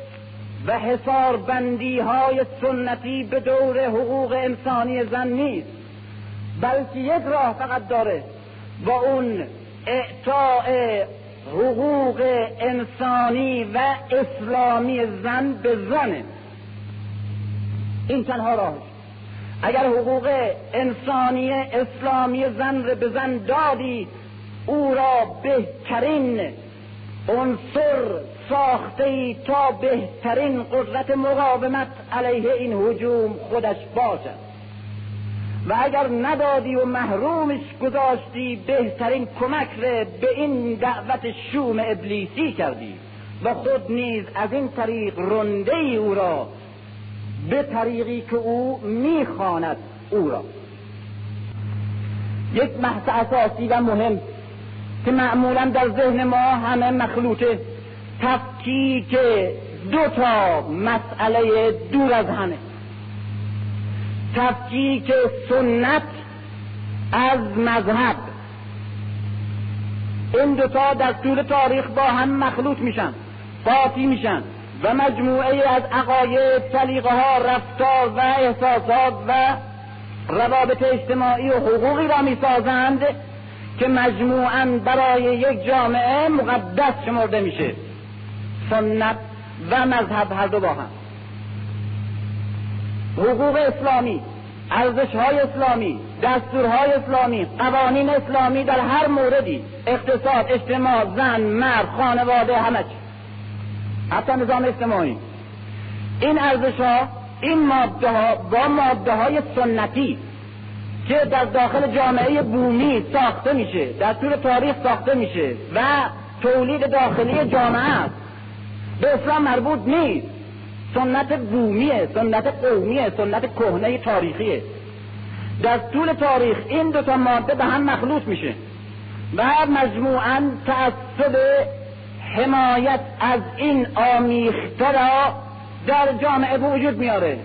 و حسار بندی های سنتی به دور حقوق انسانی زن نیست بلکه یک راه فقط داره و اون اعطاء حقوق انسانی و اسلامی زن به زنه. این تنها راهش. اگر حقوق انسانی اسلامی زن رو به زن دادی او را بهترین عنصر ساخته ای تا بهترین قدرت مقاومت علیه این هجوم خودش باشد. و اگر ندادی و محرومش گذاشتی بهترین کمک رو به این دعوت شوم ابلیسی کردی و خود نیز از این طریق رنده او را به طریقی که او می‌خواند او را. یک بحث اساسی و مهم که معمولا در ذهن ما همه مخلوطه تفکیک دو تا مسئله دور از همه. تفکیک سنت از مذهب. این دوتا در طول تاریخ با هم مخلوط میشن باطی میشن و مجموعه از عقاید سلیقه ها رفتار و احساسات و روابط اجتماعی و حقوقی را می‌سازند که مجموعا برای یک جامعه مقدس شمرده میشه. سنت و مذهب هر دو با هم. حقوق اسلامی ارزش های اسلامی دستورهای اسلامی قوانین اسلامی در هر موردی اقتصاد اجتماع زن مرد خانواده همه حتی نظام اجتماعی. این ارزش ها این ماده ها با ماده های سنتی که در داخل جامعه بومی ساخته میشه در طول تاریخ ساخته میشه و تولید داخلی جامعه به اسلام مربوط نیست. سنت بومیه سنت قومیه سنت کهنه تاریخیه. در طول تاریخ این دو تا ماده به هم مخلوط میشه. و مجموعا تعصب حمایت از این آمیخته را در جامعه به وجود میاره.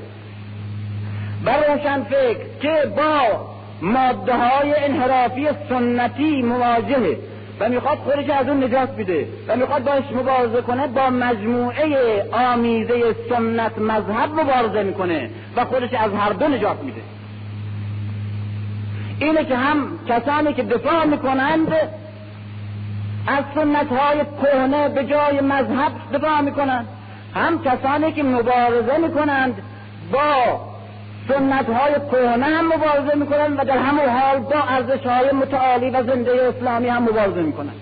و روشن فکر که با ماده های انحرافی سنتی مواجهه. و می‌خواد خودش از اون نجات بده و می‌خواد باش مبارزه کنه با مجموعه آمیزه سنت مذهب مبارزه می‌کنه و خودش از هر دو نجات میده. اینه که هم کسانی که دفاع می‌کنند از سنت های کهنه به جای مذهب دفاع می‌کنند. هم کسانی که مبارزه می‌کنند با سنت های کهنه هم مبارزه می‌کنن و در همون حال با ارزش های متعالی و زنده اسلامی هم مبارزه می‌کنن.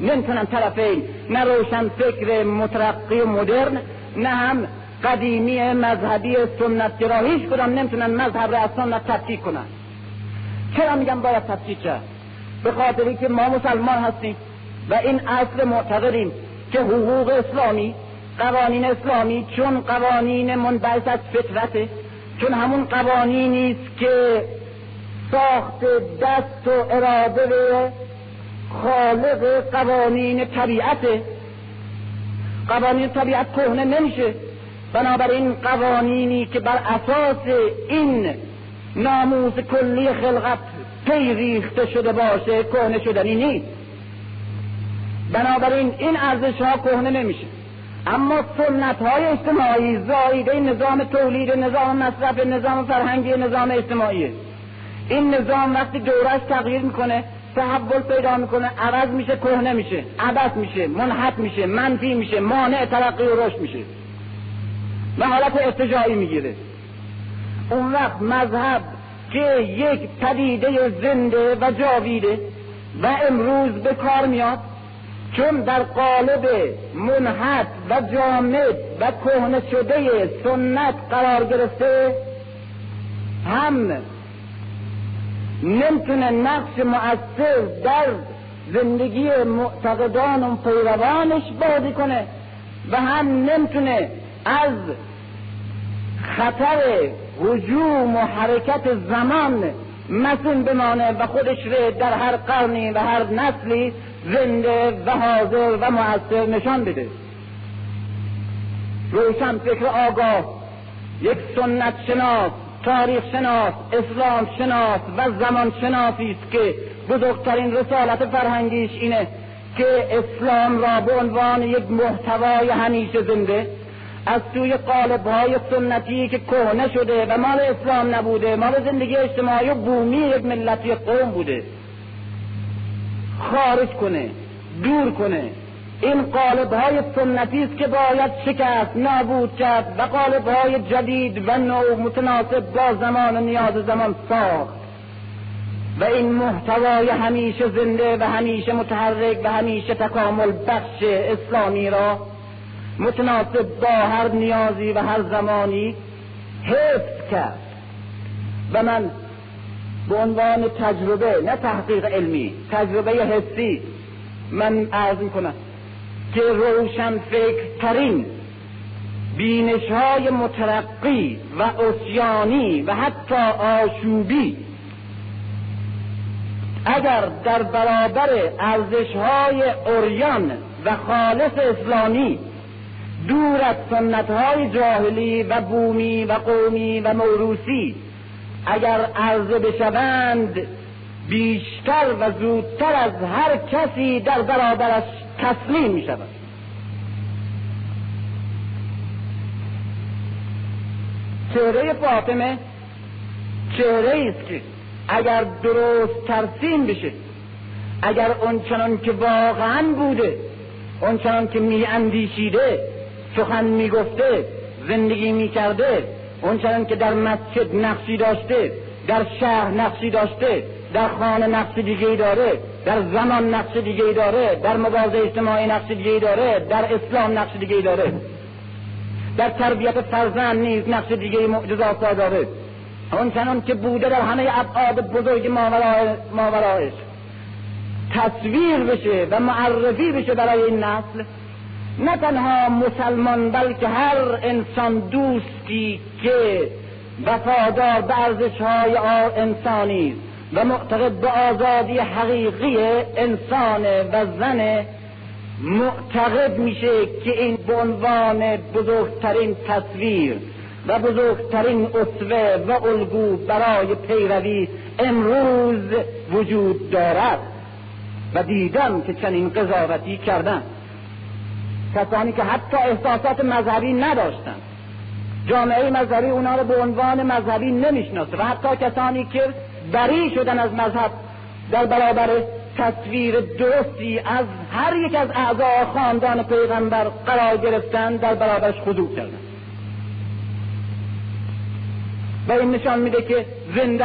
نمی‌تونن طرفین نه روشن فکر مترقی و مدرن نه هم قدیمی مذهبی سنت گرا. هیچ کدام نمی‌تونن مذهب را تفکیک کنن. چرا میگم باید تفکیک کرد؟ به خاطری که ما مسلمان هستیم و این اصل معتقدیم که حقوق اسلامی قوانین اسلامی چون قوانین منبعث از فطرته. چون همون قوانینی است که ساخت دست و اراده خالق قوانین طبیعت. قوانین طبیعت کهنه نمیشه. بنابراین قوانینی که بر اساس این ناموس کلی خلقت پی ریخته شده باشه کهنه شدنی نیست. بنابراین این ارزش ها کهنه نمیشه. اما سنت های اجتماعی زایده نظام تولید نظام مصرف نظام فرهنگی نظام اجتماعی. این نظام وقتی دورش تغییر می‌کنه تحول پیدا می‌کنه عوض میشه کهنه میشه عبس میشه منحط میشه منفی میشه مانع ترقی و رشد میشه. و حالت ارتجاعی می‌گیره. اون وقت مذهب که یک پدیده زنده و جاویده و امروز به کار میاد چون در قالب منحط و جامد و کهنه شده سنت قرار گرفته هم نمی‌تونه نقش مؤثر در زندگی معتقدان و پیروانش بازی کنه و هم نمی‌تونه از خطر هجوم و حرکت زمان مسون بمانه و خودش رو در هر قرنی و هر نسلی زنده و حاضر و مؤثر نشان بده. روشن فکر آگاه یک سنت شناس تاریخ شناس اسلام شناس و زمان شناسی است که بزرگترین رسالت فرهنگیش اینه که اسلام را به عنوان یک محتوای همیشه زنده از توی قالب های سنتی که کهنه شده و مال اسلام نبوده مال زندگی اجتماعی و بومی یک ملت یک قوم بوده. خارج کنه دور کنه. این قالب های سنتی است که باید شکست نابود کرد و قالب های جدید و نو متناسب با زمان و نیاز زمان ساخت. و این محتوای همیشه زنده و همیشه متحرک و همیشه تکامل بخش اسلامی را متناسب با هر نیازی و هر زمانی حفظ کرد. و من به عنوان تجربه نه تحقیق علمی تجربه حسی. من عرض کنم که روشن فکر ترین بینش های مترقی و اسیانی و حتی آشوبی اگر در برابر ارزش های اوریان و خالص اسلامی دور از سنت های جاهلی و بومی و قومی و موروسی اگر عرضه بشوند بیشتر و زودتر از هر کسی در برابرش تسلیم می شود چهره فاطمه چهره است که اگر درست ترسیم بشه اگر اونچنان که واقعا بوده اونچنان که می اندیشیده سخن می گفته زندگی می کرده اونچنان که در مسجد نقشی داشته در شهر نقشی داشته در خانه نقش دیگه داره در زمان نقش دیگه داره در مبارزه اجتماعی نقش دیگه داره در اسلام نقش دیگه داره. در تربیت فرزند نیز نقش دیگه معجزات داره. آنچنان که بوده در همه ابعاد بزرگ ماورایش. تصویر بشه و معرفی بشه برای این نسل نه تنها مسلمان بلکه هر انسان دوستی که وفادار به ارزش های انسانی و معتقد به آزادی حقیقی انسان و زن معتقد میشه که این به عنوان بزرگترین تصویر و بزرگترین اسوه و الگو برای پیروی امروز وجود دارد و دیدم که چنین قضاوتی کردن کسانی که حتی احساسات مذهبی نداشتند. جامعه مذهبی اونا رو به عنوان مذهبی نمی‌شناسه و حتی کسانی که بری شدن از مذهب در برابر تصویر درستی از هر یک از اعضای خاندان پیغمبر قرار گرفتن در برابرش خضوع کردن و این نشان میده که زنده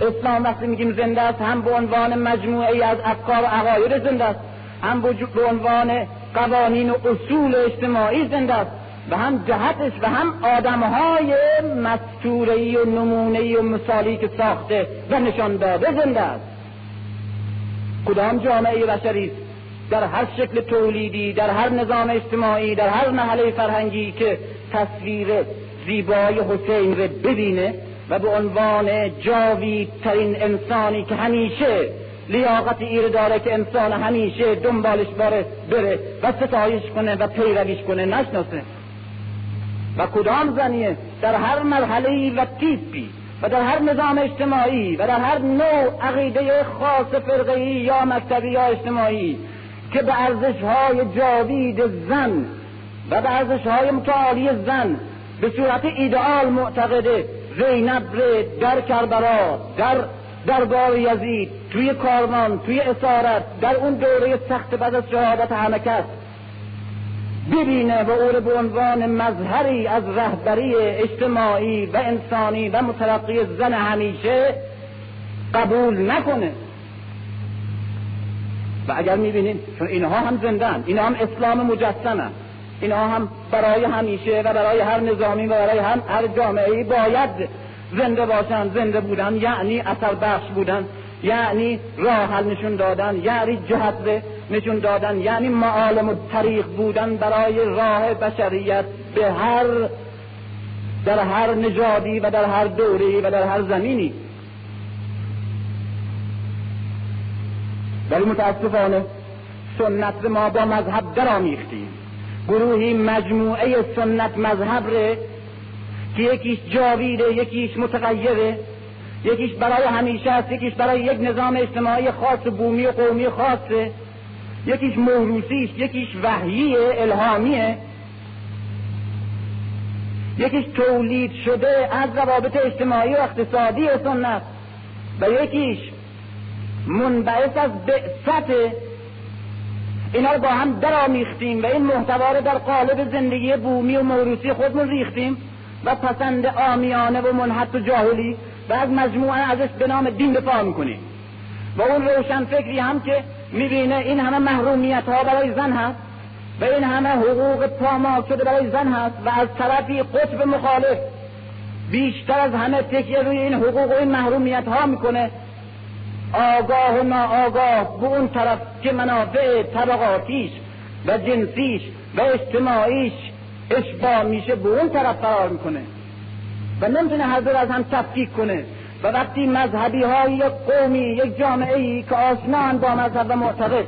اسلام وقتی میگیم زنده است هم به عنوان مجموعه از افکار و عقاید زنده است هم به عنوان قوانین و اصول اجتماعی زنده است. و هم جهتش و هم آدمهای مستوری و نمونه و مثالی که ساخته و نشان داده زنده است. کدام جامعه بشری در هر شکل تولیدی در هر نظام اجتماعی در هر محله فرهنگی که تصویر زیبای حسین رو ببینه و به عنوان ترین انسانی که همیشه لیاقت ایر داره که انسان همیشه دنبالش باره بره و ستایش کنه و پیرویش کنه نشناسه. و کدام زنیه؟ در هر مرحله و تیپی و در هر نظام اجتماعی و در هر نوع عقیده خاص فرقی یا مکتبی یا اجتماعی که به ارزش های جاوید زن و به ارزش های متعالی زن به صورت ایدئال معتقده زینب در کربلا در دربار یزید توی کارمان توی اسارت در اون دوره سخت بعد از شهادت همه کس ببینه و او به عنوان مظهری از رهبری اجتماعی و انسانی و مترقی زن همیشه قبول نکنه. و اگر می‌بینید چون اینها هم زندن اینها هم اسلام مجسمه اینها هم برای همیشه و برای هر نظامی و برای هم هر جامعه باید زنده باشن زنده بودن یعنی اثر بخش بودن یعنی راه حل نشون دادن یعنی جهت نشون دادن یعنی معالم و طریق بودن برای راه بشریت به هر در هر نژادی و در هر دوری و در هر زمینی. ولی متاسفانه سنت ما با مذهب در آمیختیم گروهی مجموعه سنت مذهب ره که یکیش جاویده یکیش متغیره یکیش برای همیشه است یکیش برای یک نظام اجتماعی خاص بومی و قومی خاصه. یکیش موروسی یکیش وحیی الهامیه. یکیش تولید شده از روابط اجتماعی و اقتصادی سنت. و یکیش منبعث از بعثت. اینا رو با هم درآمیختیم و این محتوا رو در قالب زندگی بومی و موروسی خودمون ریختیم. و پسند آمیانه و منحط و جاهلی و از مجموعه ازش به نام دین دفاع می‌کنیم و اون روشن فکری هم که می‌بینه این همه محرومیت ها برای زن هست و این همه حقوق پامال شده برای زن هست و از طرفی قطب مخالف بیشتر از همه تکیه روی این حقوق و این محرومیت ها می‌کنه. آگاه و ناآگاه به اون طرف که منافع طبقاتیش و جنسیش و اجتماعیش اشباه میشه به اون طرف قرار می‌کنه و نمی‌تونه هر دور از هم تفکیک کنه. و وقتی مذهبی های یک قومی یک جامعه ای که آشنان با مذهب معتقد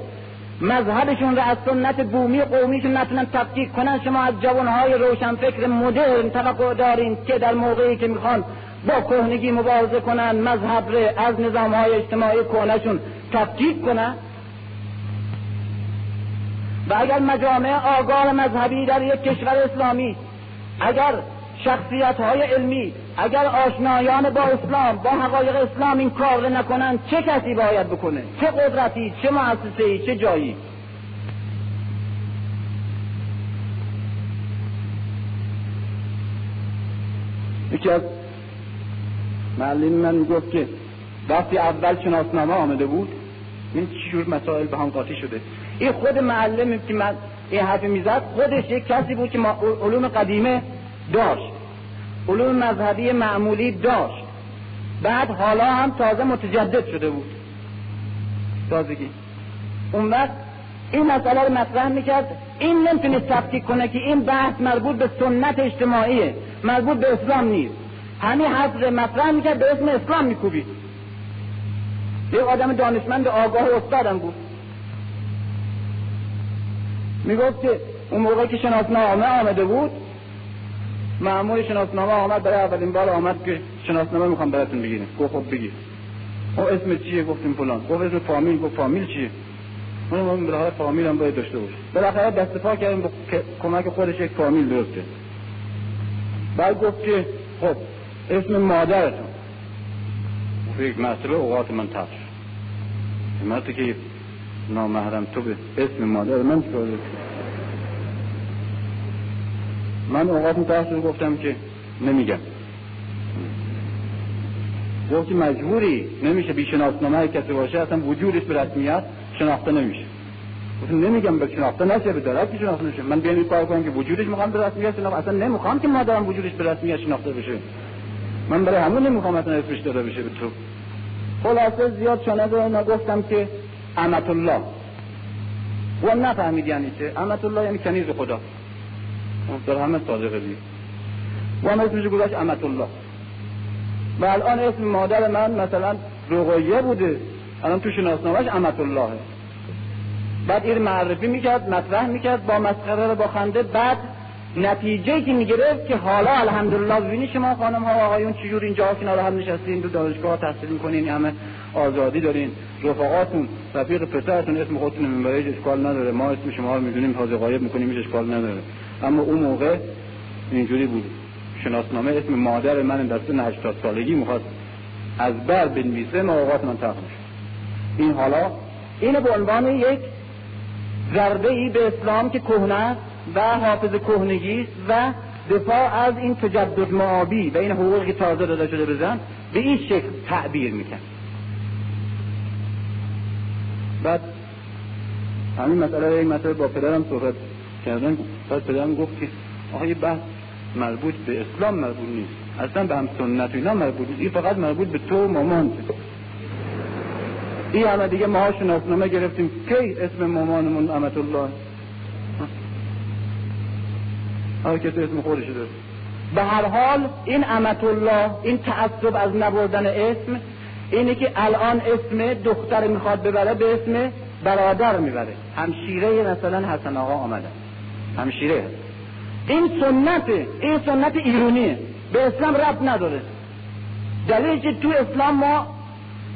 مذهبشون رو از سنت بومی قومیشون نتونن تفکیک کنن شما از جوانهای روشنفکر مدرن توقع دارین که در موقعی که می‌خوان با کهنگی مبارزه کنن مذهب رو از نظام های اجتماعی کهنشون تفکیک کنن. و اگر مجامع آگاه مذهبی در یک کشور اسلامی اگر شخصیت های علمی اگر آشنایان با اسلام با حقایق اسلام این کار نکنن چه کسی باید بکنه؟ چه قدرتی چه مؤسسه چه جایی؟ یکی از معلم من گفت که وقتی اول شناسنامه آمده بود این چجور مسائل به هم قاطی شده؟ این خود معلم که من این حرفی می‌زد خودش یک کسی بود که ما علوم قدیمه داشت علوم مذهبی معمولی داشت. بعد حالا هم تازه متجدد شده بود. تازگی. اون وقت این مسئله رو مطرح می‌کرد. این نمی‌تونه تفکیک کنه که این بحث مربوط به سنت اجتماعیه مربوط به اسلام نیست. همین حرف مطرح می‌کرد به اسم اسلام میکوبید. یه آدم دانشمند آگاه استادم بود. می‌گفت که اون موقع که شناسنامه آمده بود معمول شناسنامه آمد برای اولین بار آمد که شناسنامه می‌خوام براتون بگیریم گفت خب بگیر. او اسم چیه؟ گفتیم فلان. گفت اسم فامیل. گفت فامیل چیه؟ اون من برای فامیل هم باید داشته باشه. بالاخره دست پا کردیم که کمک خودش یک فامیل درست کرد بعد گفت که خب اسم مادرتون. یک مسئله اوقات من تفش مرد که نامحرم. تو به اسم مادر من چیکار من اوقات متأخر گفتم که نمیگم. گفتی مجبوری. نمیشه بی شناسنامه کسی باشه. اصلا وجودش به رسمیت شناخته نمیشه. گفتم نمیگم به شناخته نشه به درک شناخته نشه. من بیان کار کنم که وجودش می‌خوام به رسمیت شناخته اصلا نمی‌خوام که مادرم وجودش به رسمیت شناخته بشه. من برای همون نمی‌خوام اصلا اسمش داده بشه به تو. خلاصه زیاد چانه نگفتم که امت الله و نفهمید یعنی چه امت الله یعنی کنیز خدا در همه صادقه دید و هم اسمش گذاشت امت الله و الان اسم مادر من مثلا رقیه بوده الان تو شناسنامهش امت الله بعد این معرفی می‌کرد مطرح می‌کرد با مسخره با خنده بعد نتیجه که می‌گرفت که حالا الحمدلله ببینید شما خانم ها و آقایون چجور اینجا کنار هم نشستین تو دانشگاه تحصیل می‌کنین همه آزادی دارین رفقاتون رفیق پسرتون اسم خودتون منبرش اشکال نداره. ما اسم شما رو می‌دونیم تازه غایب می‌کنیم اشکال نداره. اما اون موقع اینجوری بود. شناسنامه اسم مادر من در سن 80 سالگی می‌خواست از بر بنویسه ما اوقات من تخم این حالا این به عنوان یک ضربه ای به اسلام که کهنه و حافظ کهنگی و دفاع از این تجدد معابی و این حقوقی تازه داده شده بزن به این شکل تعبیر میکن بعد همین مسئله این مسئله با پدرم صحبت کردن. بعد پدرم گفت که آقا بحث مربوط به اسلام مربوط نیست. اصلا به هم سنت اینا مربوط نیست. این فقط مربوط به تو و مامان این همه دیگه ما شناسنامه گرفتیم. کی اسم مامانمون امت الله هر کسی اسم خودش داره. به هر حال این امت الله این تعصب از نبردن اسم اینه که الان اسم دختر می‌خواد ببره به اسم برادر می‌بره. همشیره مثلا حسن آقا آمده. همشیره. این سنت این سنت ایرونیه به اسلام رب نداره. دلیل که تو اسلام ما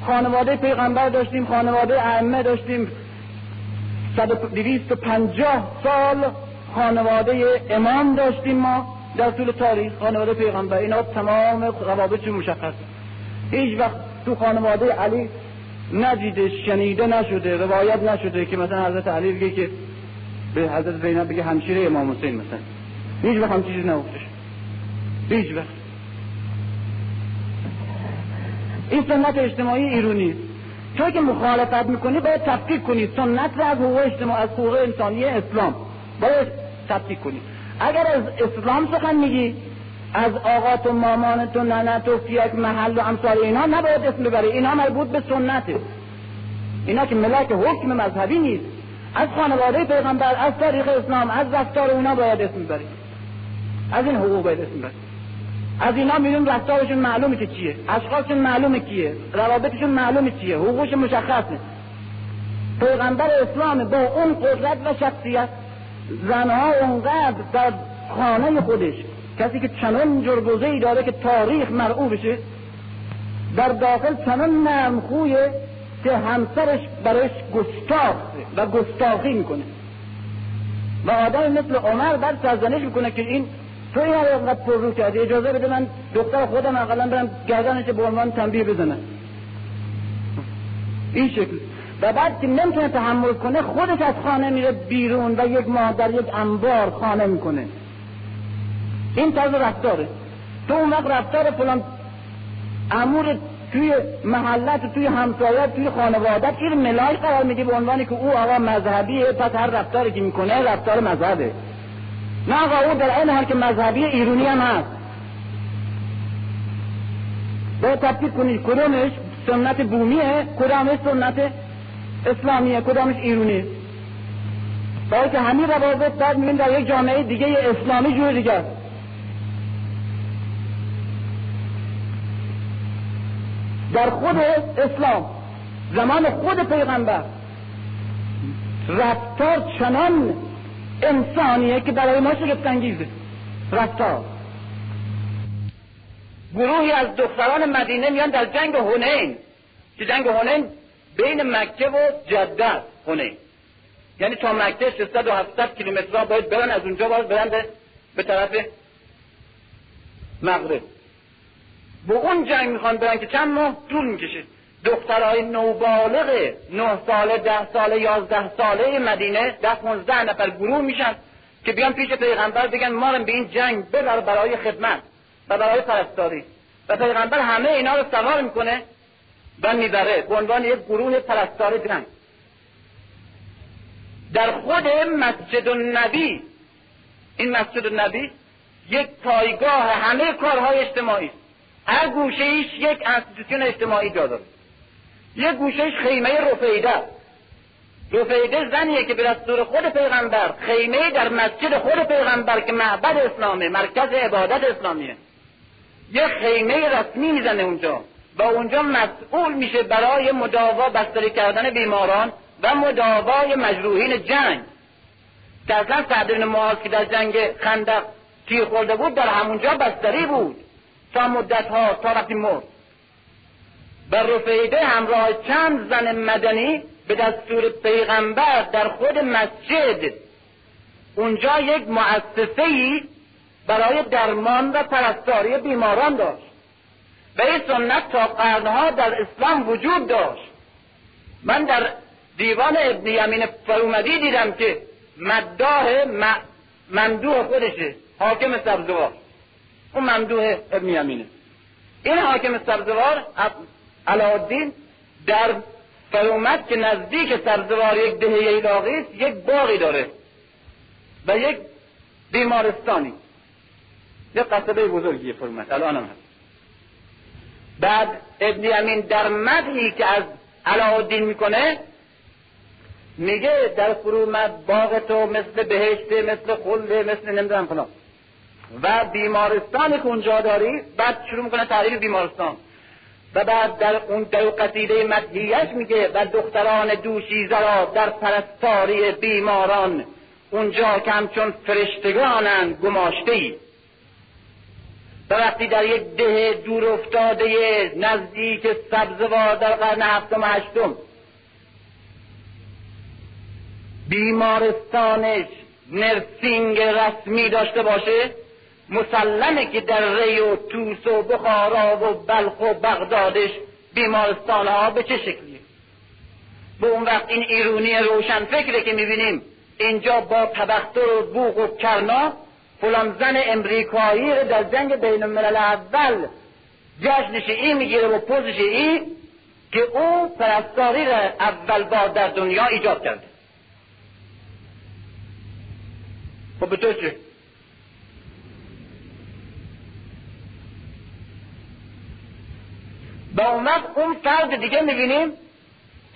خانواده پیغمبر داشتیم خانواده ائمه داشتیم. دویست و پنجاه سال خانواده امام داشتیم ما در طول تاریخ. خانواده پیغمبر. اینا تمام روابط مشخص هیچ وقت تو خانواده علی ندیده شنیده نشده روایت نشده که مثلا حضرت علی بگه که به حضرت زینب بگه همشیره امام حسین مثلا. هیچ وقت هم چیزی نگفته هیچ وقت. این سنت اجتماعی ایرونی. تو که مخالفت می‌کنی باید تفکیک کنی. سنت را از حقوق اجتماع از حقوق انسانی اسلام. باید تفکیک کنی. اگر از اسلام سخن میگی از آقات و مامانت و ننت و یک محل و امثال اینا نباید اسم ببری. اینا مربوط به سنته اینا که ملاک حکم مذهبی نیست. از خانواده پیغمبر از تاریخ اسلام از رفتار اینا باید اسم ببری. از این حقوق باید اسم ببری. از اینا میدون رفتارشون معلومه که چیه. اشخاصشون معلومه کیه. روابطشون معلومه چیه. حقوقش مشخصه. پیغمبر اسلام با اون قدرت و شخصیت زنها اونقدر در خانه خودش کسی که چنان جرگوزه ای داره که تاریخ مرعوب بشه در داخل چنان نرم خویه که همسرش برایش گستاخ و گستاخی می‌کنه. و آدم مثل عمر بر سرزنش می‌کنه که این تو این اینقدر پر رو کردی اجازه بده من دختر خودم اقلا برم گردنش به عنوان تنبیه بزنم. این شکل. و بعد که نمی‌تونه تحمل کنه خودش از خانه میره بیرون و یک ماه در یک انبار خانه می‌کنه. این طرز رفتاره. تو اون وقت رفتار فلان امور توی محلت توی همسایت توی خانوادت این ملاش قرار میدی به عنوانی که او آقا مذهبیه پس هر رفتاری که می‌کنه رفتار مذهبه. نه آقا او در این حال که مذهبی ایرونی هم هست. باید تبدیل کنید کدومش سنت بومیه کدامش سنت اسلامیه کدامش ایرونی. باید که همین روابط بعد در یک جامعه دیگه اسلامی جور دیگه در خود اسلام زمان خود پیغمبر رفتار چنان انسانیه که برای ما شگفت انگیزه رفتار. گروهی از دختران مدینه میان در جنگ هنین که جنگ هنین بین مکه و جده هنین. یعنی تا مکه 600 و 700 کیلومتر باید برن از اونجا باید برن به طرف مغرب. به اون جنگ می‌خوان برن که چند ماه طول می‌کشه. دخترهای نوبالغ نه ساله ده ساله یازده ساله مدینه ده پونزده نفر گروه میشن که بیان پیش پیغمبر بگن ما به این جنگ ببر برای خدمت و برای پرستاری. و پیغمبر همه اینا رو سوار می‌کنه و می‌بره به عنوان یک گروه پرستار جنگ. در خود مسجد النبی این مسجد النبی یک پایگاه همه کارهای اجتماعی هر گوشه ایش یک انستیتوشن اجتماعی جا داره. یک گوشه ایش خیمه رفیده. رفیده زنیه که به دستور خود پیغمبر خیمه در مسجد خود پیغمبر که معبد اسلامه مرکز عبادت اسلامیه یک خیمه رسمی می‌زنه اونجا. و اونجا مسئول میشه برای مداوا بستری کردن بیماران و مداوای مجروحین جنگ. که اصلا سعد بن که در جنگ خندق تیر خورده بود در همونجا بستری بود. تا مدت ها تا وقتی مرد. و رفیده همراه چند زن مدنی به دستور پیغمبر در خود مسجد. اونجا یک مؤسسه ای برای درمان و پرستاری بیماران داشت. و این سنت تا قرنها در اسلام وجود داشت. من در دیوان ابن یمین فرومدی دیدم که مداه ممدوح خودشه حاکم سبزوار. اون ممدوح ابن یمینه. این حاکم سبزوار علاءالدین در فرومد که نزدیک سبزوار یک دهه ایلاقی است یک باقی داره و یک بیمارستانی. یک قصبه بزرگی فرومت الان هم هست. بعد ابن یمین در مدهی که از علاءالدین می‌کنه میگه در فرومت باغ تو مثل بهشته مثل خلده مثل نمی‌دونم فلان. و بیمارستانی که اونجا داری بعد شروع می‌کنه تعریف بیمارستان. و بعد در اون در قصیده مدهیش میگه و دختران دوشیزه را در پرستاری بیماران اونجا که همچون فرشتگانند گماشته ای و وقتی در یک ده دور افتاده نزدیک سبزوار در قرن هفتم هشتم بیمارستانش نرسینگ رسمی داشته باشه. مسلمه که در ری و توس و بخارا و بلخ و بغدادش بیمارستان ها به چه شکلیه؟ به اون وقت این ایرونی روشن فکره که می‌بینیم اینجا با تبختر و بوغ و کرنا فلان زن امریکایی در جنگ بین الملل اول جشنش ای می‌گیره و پوزش ای که او پرستاری را اول بار در دنیا ایجاد کرده. خب به تو چه؟ با وقت اون فرد دیگه می‌بینیم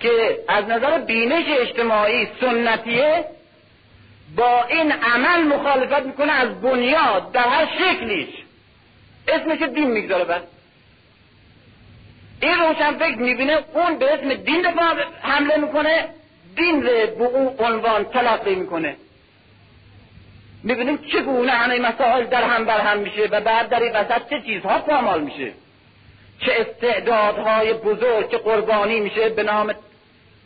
که از نظر بینش اجتماعی سنتیه با این عمل مخالفت می‌کنه از بنیاد در هر شکلیش. اسمش دین می‌گذاره بس این روشن فکر می‌بینه اون به اسم دین دفاع حمله می‌کنه دین رو به اون عنوان تلقی می‌کنه. می‌بینیم چگونه همه مسائل در هم بر هم میشه و بعد در این وسط چه چیزها پامال میشه. چه استعدادهای بزرگ که قربانی میشه به نام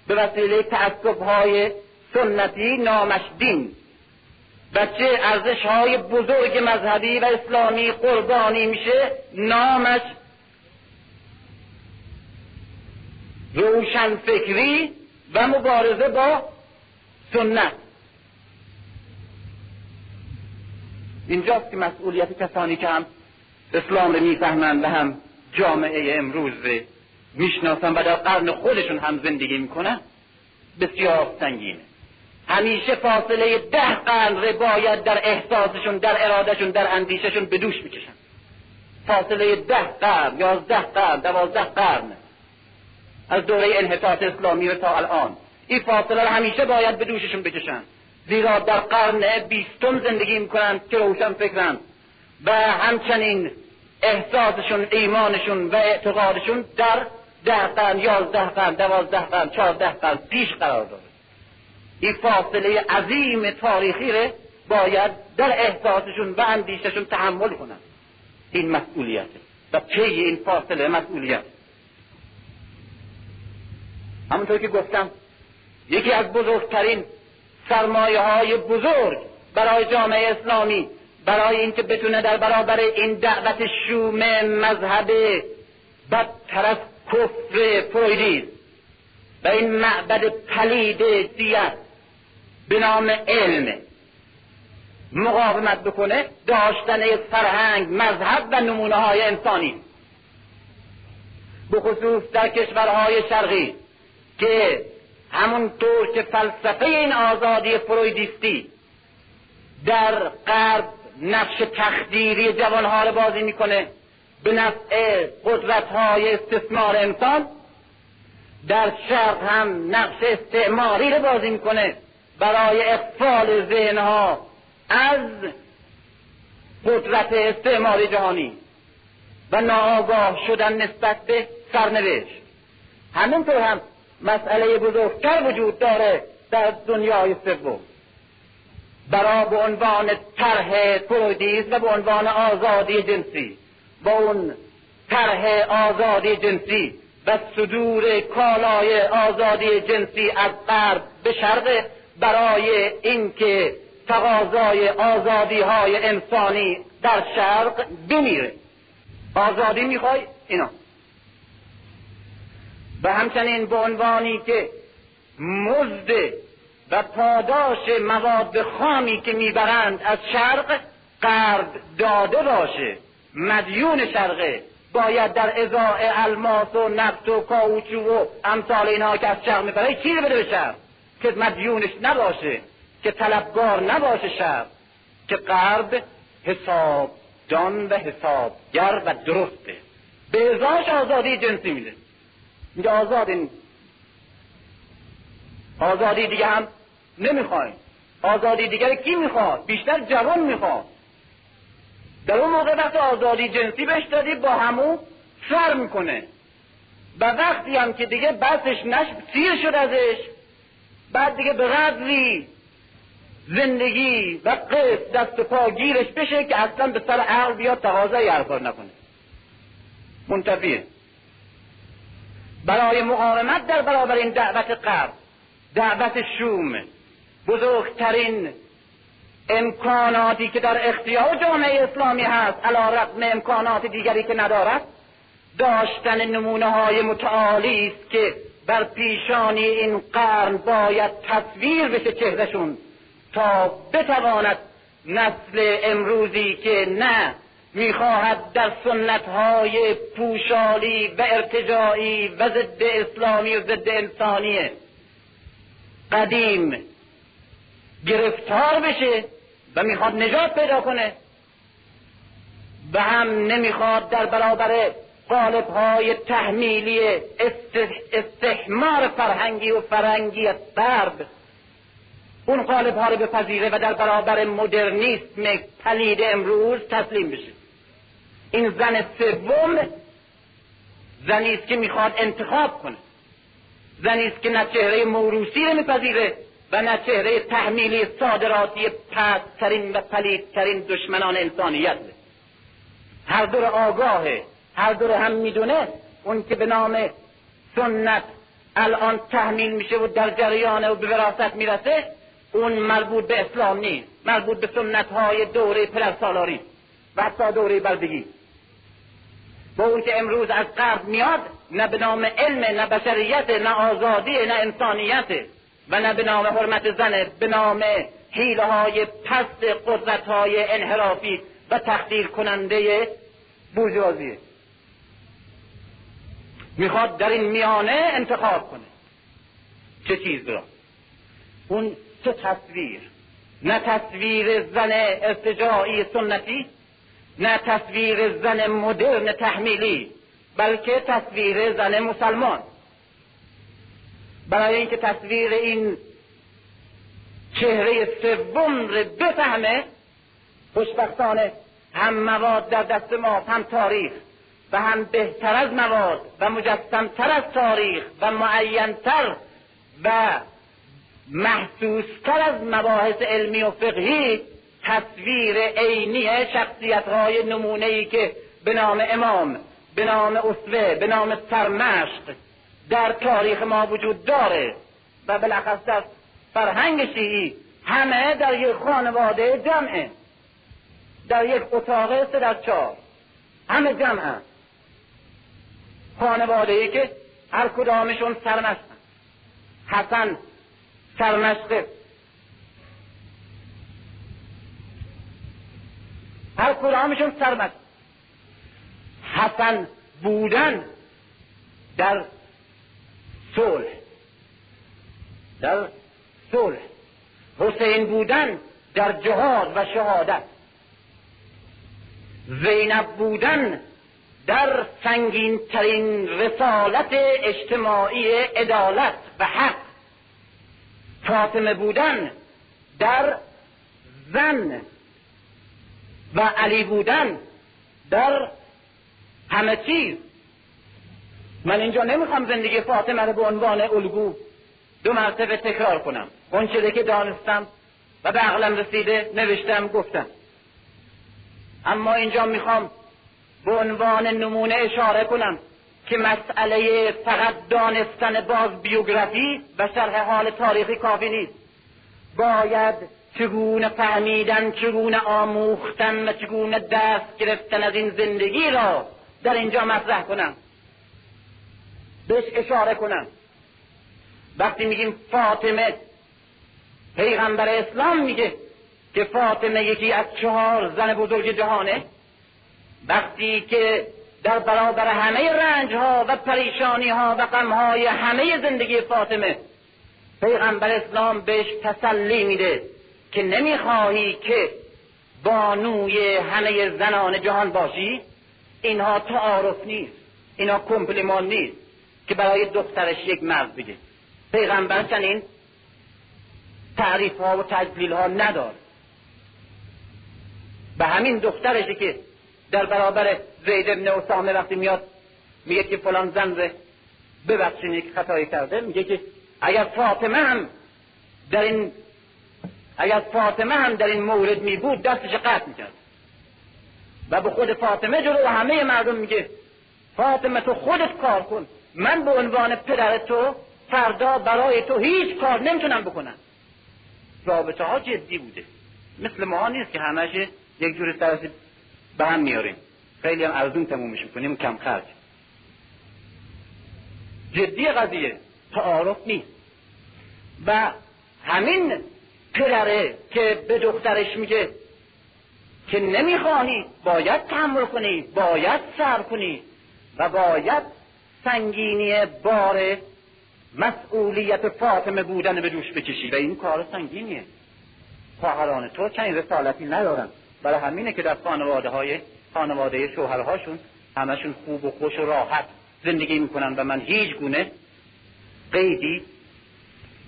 به وسیله تعصبهای سنتی نامش دین و چه ارزش های بزرگ مذهبی و اسلامی قربانی میشه نامش روشن فکری و مبارزه با سنت. اینجاست که مسئولیت کسانی که هم اسلام رو می‌فهمند و هم جامعه امروز رو می‌شناسن و در قرن خودشون هم زندگی می‌کنن بسیار سنگینه. همیشه فاصله ده قرن رو باید در احساسشون در ارادهشون در اندیششون به دوش می‌کشن. فاصله ده قرن یازده قرن دوازده قرن از دوره انحطاط اسلامی و تا الان. این فاصله رو همیشه باید به دوششون بکشن. زیرا در قرن بیستم زندگی می‌کنن که روشن فکرن. و همچنین احساسشون ایمانشون و اعتقادشون در ده قرن یازده قرن دوازده قرن چهارده قرن پیش قرار داره این فاصله عظیم تاریخی رو باید در احساسشون و اندیششون تحمل کنن. این مسئولیته و پی این فاصله مسئولیت. همونطور که گفتم یکی از بزرگترین سرمایه های بزرگ برای جامعه اسلامی برای اینکه بتونه در برابر این دعوت شوم مذهب بدتر از کفر فرویدیز و این معبد پلید دیت به نام علم مقاومت بکنه داشتن فرهنگ مذهب و نمونه های انسانی. بخصوص در کشورهای شرقی که همونطور که فلسفه این آزادی فرویدیستی در غرب نقش تخدیری جوانها رو بازی می‌کنه. به نفع قدرت های استثمار انسان در شرق هم نقش استعماری رو بازی می‌کنه. برای اقفال ذهنها از قدرت استعماری جهانی و ناآگاه شدن نسبت به سرنوشت. همینطور هم مسئله بزرگتر وجود داره در دنیای سوم. برای به عنوان طرح فرویدیز و به عنوان آزادی جنسی. با اون طرح آزادی جنسی و صدور کالای آزادی جنسی از غرب به شرق برای اینکه تقاضای آزادی های انسانی در شرق بمیره. آزادی می‌خوای؟ اینا. و همچنین به عنوانی که مزد و پاداش مواد خامی که می‌برند از شرق غرب داده باشه. مدیون شرقه. باید در ازاع الماس و نفت و کاوچو و امثال اینها که از شرق می‌بره چیزی بده به شرق؟ که مدیونش نباشه که طلبگار نباشه شرق که غرب حسابدان و حسابگر و درسته. به ازاش آزادی جنسی میده. میگه آزاد این آزادی دیگه هم نمی‌خوایم آزادی دیگر کی می‌خواد؟ بیشتر جوان می‌خواد. در اون موقع وقت آزادی جنسی بهش دادی با همو سر می‌کنه. و وقتی هم که دیگه بسش نش سیر شد ازش بعد دیگه به قدری زندگی و قصد دست پا گیرش بشه که اصلا به سر عقل بیاد تقاضای هر نکنه. منتفیه. برای مقاومت در برابر این دعوت قرب دعوت شوم بزرگترین امکاناتی که در اختیار جامعه اسلامی هست علا رقم امکانات دیگری که ندارد داشتن نمونه های متعالی است که بر پیشانی این قرن باید تصویر بشه چهرشون تا بتواند نسل امروزی که نه می‌خواهد در سنت های پوشالی و ارتجاعی و ضد اسلامی و ضد انسانی قدیم گرفتار بشه و می‌خواد نجات پیدا کنه. و هم نمی‌خواد در برابر قالب های تحمیلی استحمار فرهنگی و فرهنگی غرب اون قالب ها رو بپذیره و در برابر مدرنیسم پلید امروز تسلیم بشه. این زن سوم زنی است که می‌خواد انتخاب کنه. زنی است که نه چهره موروسی رو میپذیره و نه چهره تحمیلی صادراتی پسترین و پلیدترین دشمنان انسانیت. هر دور آگاهه هر دور هم می‌دونه اون که به نام سنت الان تحمیل میشه و در جریان و به وراثت می‌رسه اون مربوط به اسلام نیست مربوط به سنت های دوره پدر سالاری و حتی دوره بردگی با اون که امروز از غرب میاد نه به نام علم نه بشریت نه آزادی نه انسانیت. و نه به نام حرمت زنه به نام حیله های پست قدرت های انحرافی و تخدیر کننده بورژوازیه می‌خواد در این میانه انتخاب کنه. چه چیز را؟ اون چه تصویر؟ نه تصویر زن ارتجاعی سنتی نه تصویر زن مدرن تحمیلی بلکه تصویر زن مسلمان. برای اینکه تصویر این چهره سوم رو بفهمه خوشبختانه هم مواد در دست ما هم تاریخ و هم بهتر از مواد و مجسمتر از تاریخ و معینتر و محسوستر از مباحث علمی و فقهی تصویر عینی شخصیت های نمونه ای که به نام امام به نام اسوه به نام سرمشق در تاریخ ما وجود داره و بالاخص در فرهنگ شیعی همه در یک خانواده جمعه در یک اتاق سه در چهار همه جمع هست خانواده ای که هر کدامشون سرمشق حسن سرمشق هر کدامشون سرمشق حسن بودن در صلح. در صلح. حسین بودن در جهاد و شهادت. زینب بودن در سنگین ترین رسالت اجتماعی عدالت و حق. فاطمه بودن در زن و علی بودن در همه چیز. من اینجا نمی‌خوام زندگی فاطمه رو به عنوان الگو دو مرتبه تکرار کنم. اون چیزی که دانستم و به عقلم رسیده نوشتم گفتم. اما اینجا می‌خوام به عنوان نمونه اشاره کنم که مسئله فقط دانستن باز بیوگرافی و شرح حال تاریخی کافی نیست. باید چگونه فهمیدن چگونه آموختن و چگونه دست گرفتن از این زندگی را در اینجا مطرح کنم. بهش اشاره کنم. وقتی میگیم فاطمه پیغمبر اسلام میگه که فاطمه یکی از چهار زن بزرگ جهانه. وقتی که در برابر همه رنج ها و پریشانی ها و غم های همه زندگی فاطمه پیغمبر اسلام بهش تسلی میده که نمی‌خواهی که بانوی همه زنان جهان باشی. اینها تعارف نیست اینها کمپلیمان نیست. که برای دخترش یک مرد بگه پیغمبر چنین تعریف ها و تجلیل ها ندار. به همین دخترشی که در برابر زید ابن اسامه وقتی میاد میگه که فلان زن ره ببخشین یک خطایی کرده. میگه که اگر فاطمه هم در این اگر فاطمه هم در این مورد می بود دستش قطع می‌کرد. و به خود فاطمه جلو همه مردم میگه فاطمه تو خودت کار کن. من به عنوان پدر تو فردا برای تو هیچ کار نمی‌تونم بکنم. رابطه ها جدی بوده. مثل ما نیست که همش یک جور سرسی به هم میاریم. خیلی هم ارزون تمومش می‌کنیم کم خرج. جدی قضیه. تعارف نیست. و همین پدره که به دخترش میگه که نمی‌خواهی باید تحمل کنی باید صبر کنی و باید سنگینی بار مسئولیت فاطمه بودن به دوش بکشی. و این کار سنگینیه. خواهران تو چنین رسالتی ندارن. برای همینه که در خانواده های خانواده شوهرهاشون همشون خوب و خوش و راحت زندگی می‌کنن و من هیچ گونه قیدی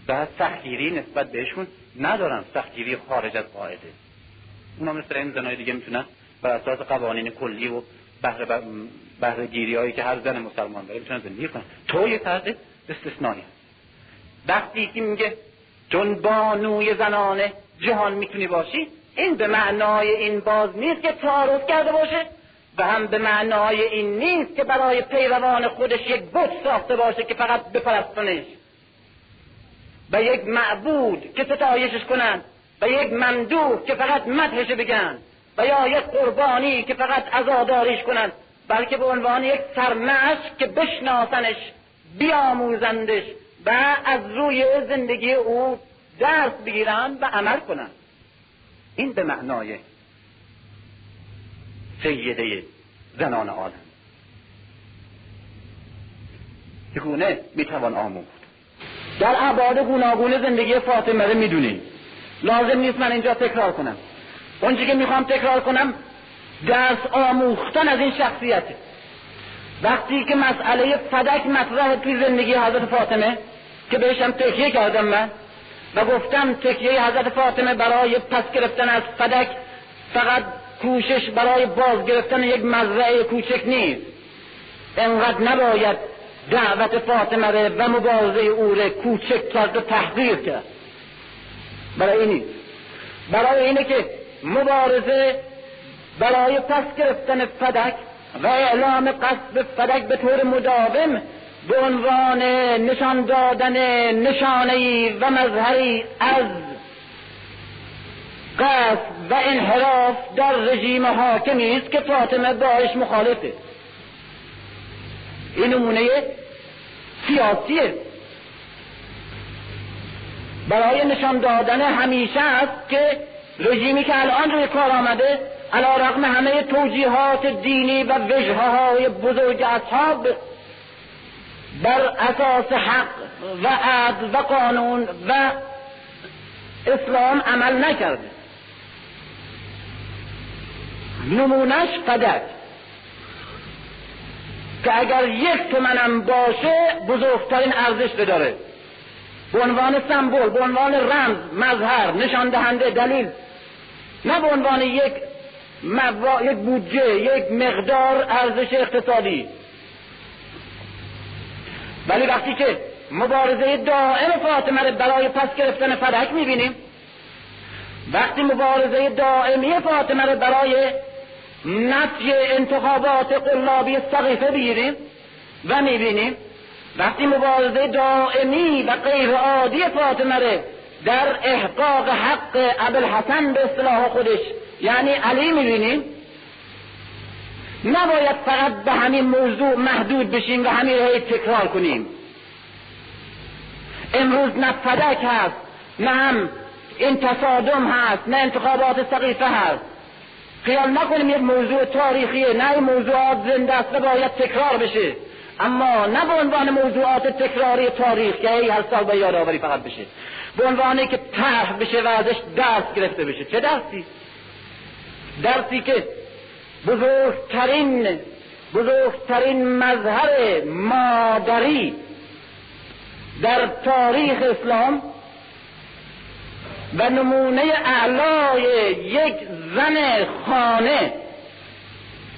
و سختگیری نسبت بهشون ندارم. سختگیری خارج از قاعده. اونا مثل این زنای دیگه می‌تونن بر اساس قوانین کلی و بهره بهره گیری هایی که هر زن مسلمان داره می‌تونن زندگی کنن تو یه فرد استثنایی. وقتی که میگه چون بانوی زنانه جهان می‌تونی باشی این به معنای این باز نیست که تعارض کرده باشه و هم به معنای این نیست که برای پیروان خودش یک بت ساخته باشه که فقط بپرستنش و یک معبود که ستایشش کنند و یک ممدوح که فقط مدحش بگن و یا یک قربانی که فقط عزاداریش کنند بلکه به عنوان یک سرمعش که بشناسنش بیاموزندش و از روی زندگی او درس بگیرند و عمل کنند این به معنای سیده زنان عالم. چگونه می‌توان آموخت؟ در ابعاد گوناگون زندگی فاطمه رو می‌دونیم. لازم نیست من اینجا تکرار کنم. اونچه که می‌خوام تکرار کنم درس آموختن از این شخصیته وقتی که مسئله فدک مطرح توی زندگی حضرت فاطمه که بهشم تکیه کردم من و گفتم تکیه حضرت فاطمه برای پس گرفتن از فدک فقط کوشش برای باز گرفتن یک مزرعه کوچک نیست. انقدر نباید دعوت فاطمه و مبارزه او کوچک کرد و تحقیر کرد. برای اینی. برای اینه که مبارزه برای پس گرفتن فدک و اعلام قصد فدک به طور مداوم به عنوان نشان دادن نشانه و مظهری از قصد و انحراف در رژیم حاکمی است که فاطمه باش مخالفه. این نمونه سیاسیه. برای نشان دادن همیشه است که رژیمی که الان روی کار آمده علا رقم همه توجیهات دینی و وجهه های بزرگ اصحاب بر اساس حق و عدل و قانون و اسلام عمل نکرده. نمونش قدر. که اگر یک تومنم باشه بزرگترین ارزش داره به عنوان سمبل به عنوان رمز مظهر نشان دهنده دلیل. نه به عنوان یک یک بودجه یک مقدار ارزش اقتصادی. ولی وقتی که مبارزه دائم فاطمه رو برای پس گرفتن فدک می‌بینیم وقتی مبارزه دائمی فاطمه رو برای نفی انتخابات قلابی سقیفه بگیریم و می‌بینیم وقتی مبارزه دائمی و غیر عادی فاطمه رو در احقاق حق ابوالحسن به اصطلاح خودش یعنی علی می‌بینیم نباید فقط به همین موضوع محدود بشیم و همین رو تکرار کنیم. امروز نه فدک هست نه هم این تصادم هست نه انتخابات سقیفه هست. خیال نکنیم یک موضوع تاریخیه نه این موضوعات زنده است باید تکرار بشه. اما نه به عنوان موضوعات تکراری تاریخ که ای هر سال به یادآوری فقط بشه. به عنوانی که طرح بشه و ازش درس گرفته بشه. چه درسی؟ درسی که بزرگترین بزرگترین مظهر مادری در تاریخ اسلام و نمونه اعلای یک زن خانه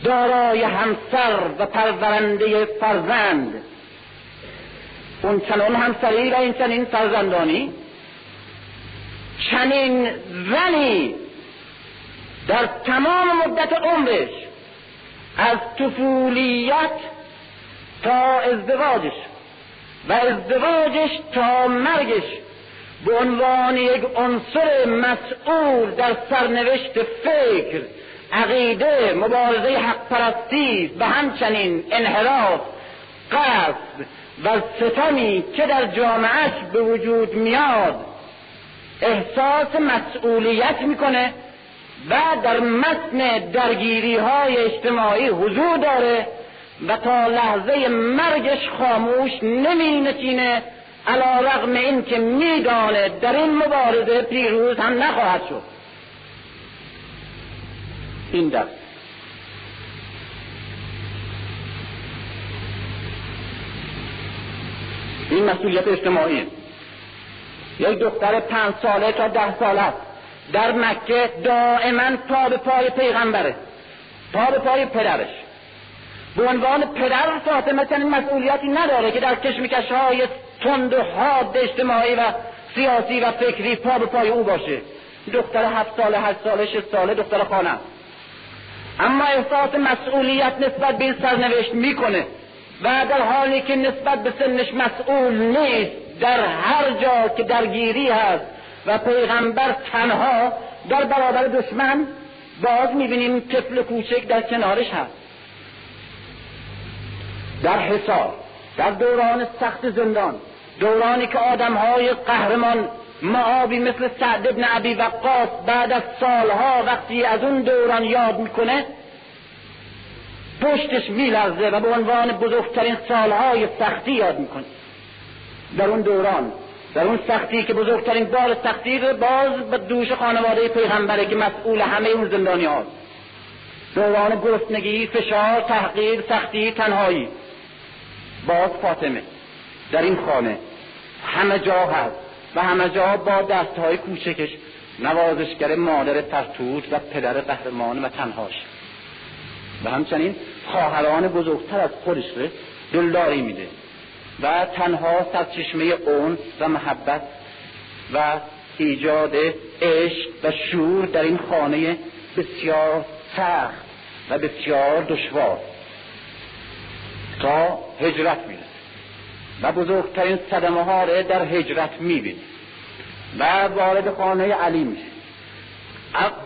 دارای همسر و پرورنده فرزند. اون چنان همسری و این چنین فرزندانی چنین زنی در تمام مدت عمرش از طفولیت تا ازدواجش و ازدواجش تا مرگش به عنوان یک عنصر مسئول در سرنوشت فکر عقیده مبارزه حق پرستی و همچنین انحراف قصد و ستمی که در جامعهش به وجود میاد احساس مسئولیت می‌کنه و در متن درگیری های اجتماعی حضور داره و تا لحظه مرگش خاموش نمی نشینه علا رغم این که در این مبارزه پیروز هم نخواهد شد. این درس این مسئولیت اجتماعی. یک دختر پنج ساله تا ده ساله است. در مکه دائما پا به پای پیغمبره. پا به پای پدرش. به عنوان پدر فاطمه چنین مسئولیتی نداره که در کشمکش های تند و حاد اجتماعی و سیاسی و فکری پا به پای او باشه. دختر هفت ساله هشت ساله شش ساله دختر خانه اما احساس مسئولیت نسبت به این سرنوشت می‌کنه و در حالی که نسبت به سنش مسئول نیست در هر جا که درگیری هست و پیغمبر تنها در برابر دشمن باز می‌بینیم طفل کوچک در کنارش هست. در حساب در دوران سخت زندان دورانی که آدمهای قهرمان معابی مثل سعد ابن عبی وقاص بعد از سالها وقتی از اون دوران یاد می‌کنه پشتش میلرزه و به عنوان بزرگترین سالهای سختی یاد می‌کنه. در اون دوران در اون سختی که بزرگترین بار سختی باز به دوش خانواده پیغمبره که مسئول همه اون زندانی هاست. دوران گرسنگی فشار تحقیر سختی تنهایی. باز فاطمه. در این خانه. همه جا هست و همه جا با دستهای کوچکش. نوازشگر مادر ترتوت و پدر قهرمان و تنهاش. و همچنین خواهران بزرگتر از خودش رو دلداری میده. و تنها سرچشمه اون و محبت و ایجاد عشق و شور در این خانه بسیار سخت و بسیار دشوار تا هجرت می‌رسه و بزرگترین صدمه ها در هجرت می‌بینه و وارد خانه علی میشه.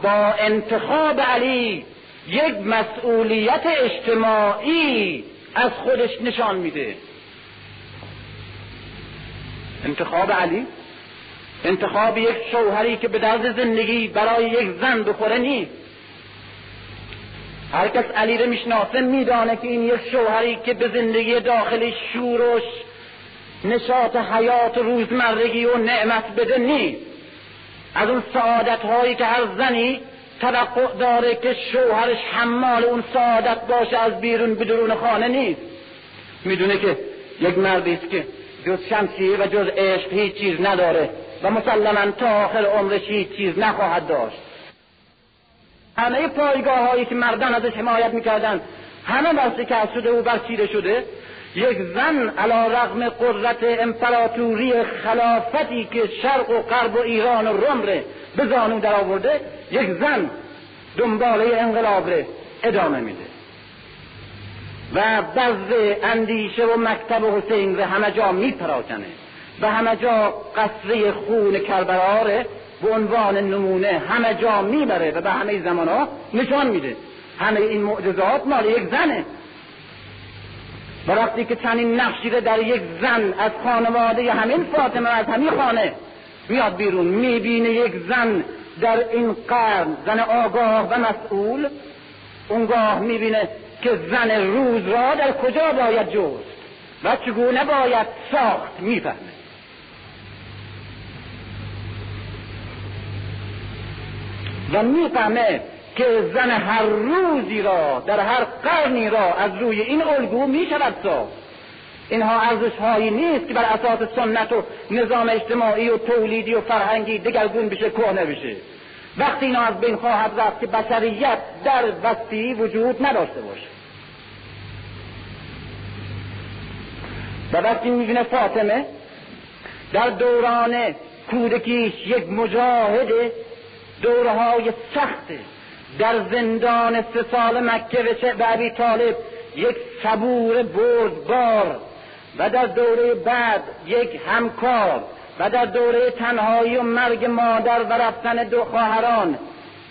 با انتخاب علی یک مسئولیت اجتماعی از خودش نشان میده. انتخاب علی انتخاب یک شوهری که به درد زندگی برای یک زن بخوره نیست. هر کس علی رو می‌شناسه میدانه که این یک شوهری که به زندگی داخلی شورش نشاط حیات روزمرگی و نعمت بده نیست. از اون سعادت هایی که هر زنی توقع داره که شوهرش حمال اون سعادت باشه از بیرون بدرون خانه نیست. می‌دونه که یک مردی است که جز شمشیر و جز عشق هیچ چیز نداره و مسلما تا آخر عمرش هیچ چیز نخواهد داشت. همه پایگاه هایی که مردان ازش حمایت می‌کردن همه بر شکست شده و برچیده شده یک زن علا رغم قدرت امپراتوری خلافتی که شرق و غرب و ایران و روم ره به زانو در آورده یک زن دنباله انقلاب ره ادامه میده. و بز اندیشه و مکتب حسین ره همه جا میپراکنه و همه جا قصره خون کربلاره به عنوان نمونه همه جا می‌بره و به همه زمان ها نشان میده. همه این معجزات مال یک زنه. و وقتی که چنین نقشی در یک زن از خانواده همین فاطمه از همین خانه میاد بیرون می‌بینه یک زن در این قرن زن آگاه و مسئول اونگاه می‌بینه که زن روز را در کجا باید جست؟ و چگونه باید ساخت می‌فهمه. و می‌فهمه که زن هر روزی را در هر قرنی را از روی این الگو می شود ساخت. اینها ارزش هایی نیست که بر اساس سنت و نظام اجتماعی و تولیدی و فرهنگی دگرگون بشه کهنه بشه. وقتی اینا از بین خواهد رفت که بشریت در وسطی وجود نداشته باشه و وقتی می‌بینه فاطمه در دوران کودکیش یک مجاهد دورهای سخته در زندان سه سال مکه و ابی طالب یک صبور بردبار و در دوره بعد یک همکار و در دوره تنهایی و مرگ مادر و رفتن دو خواهران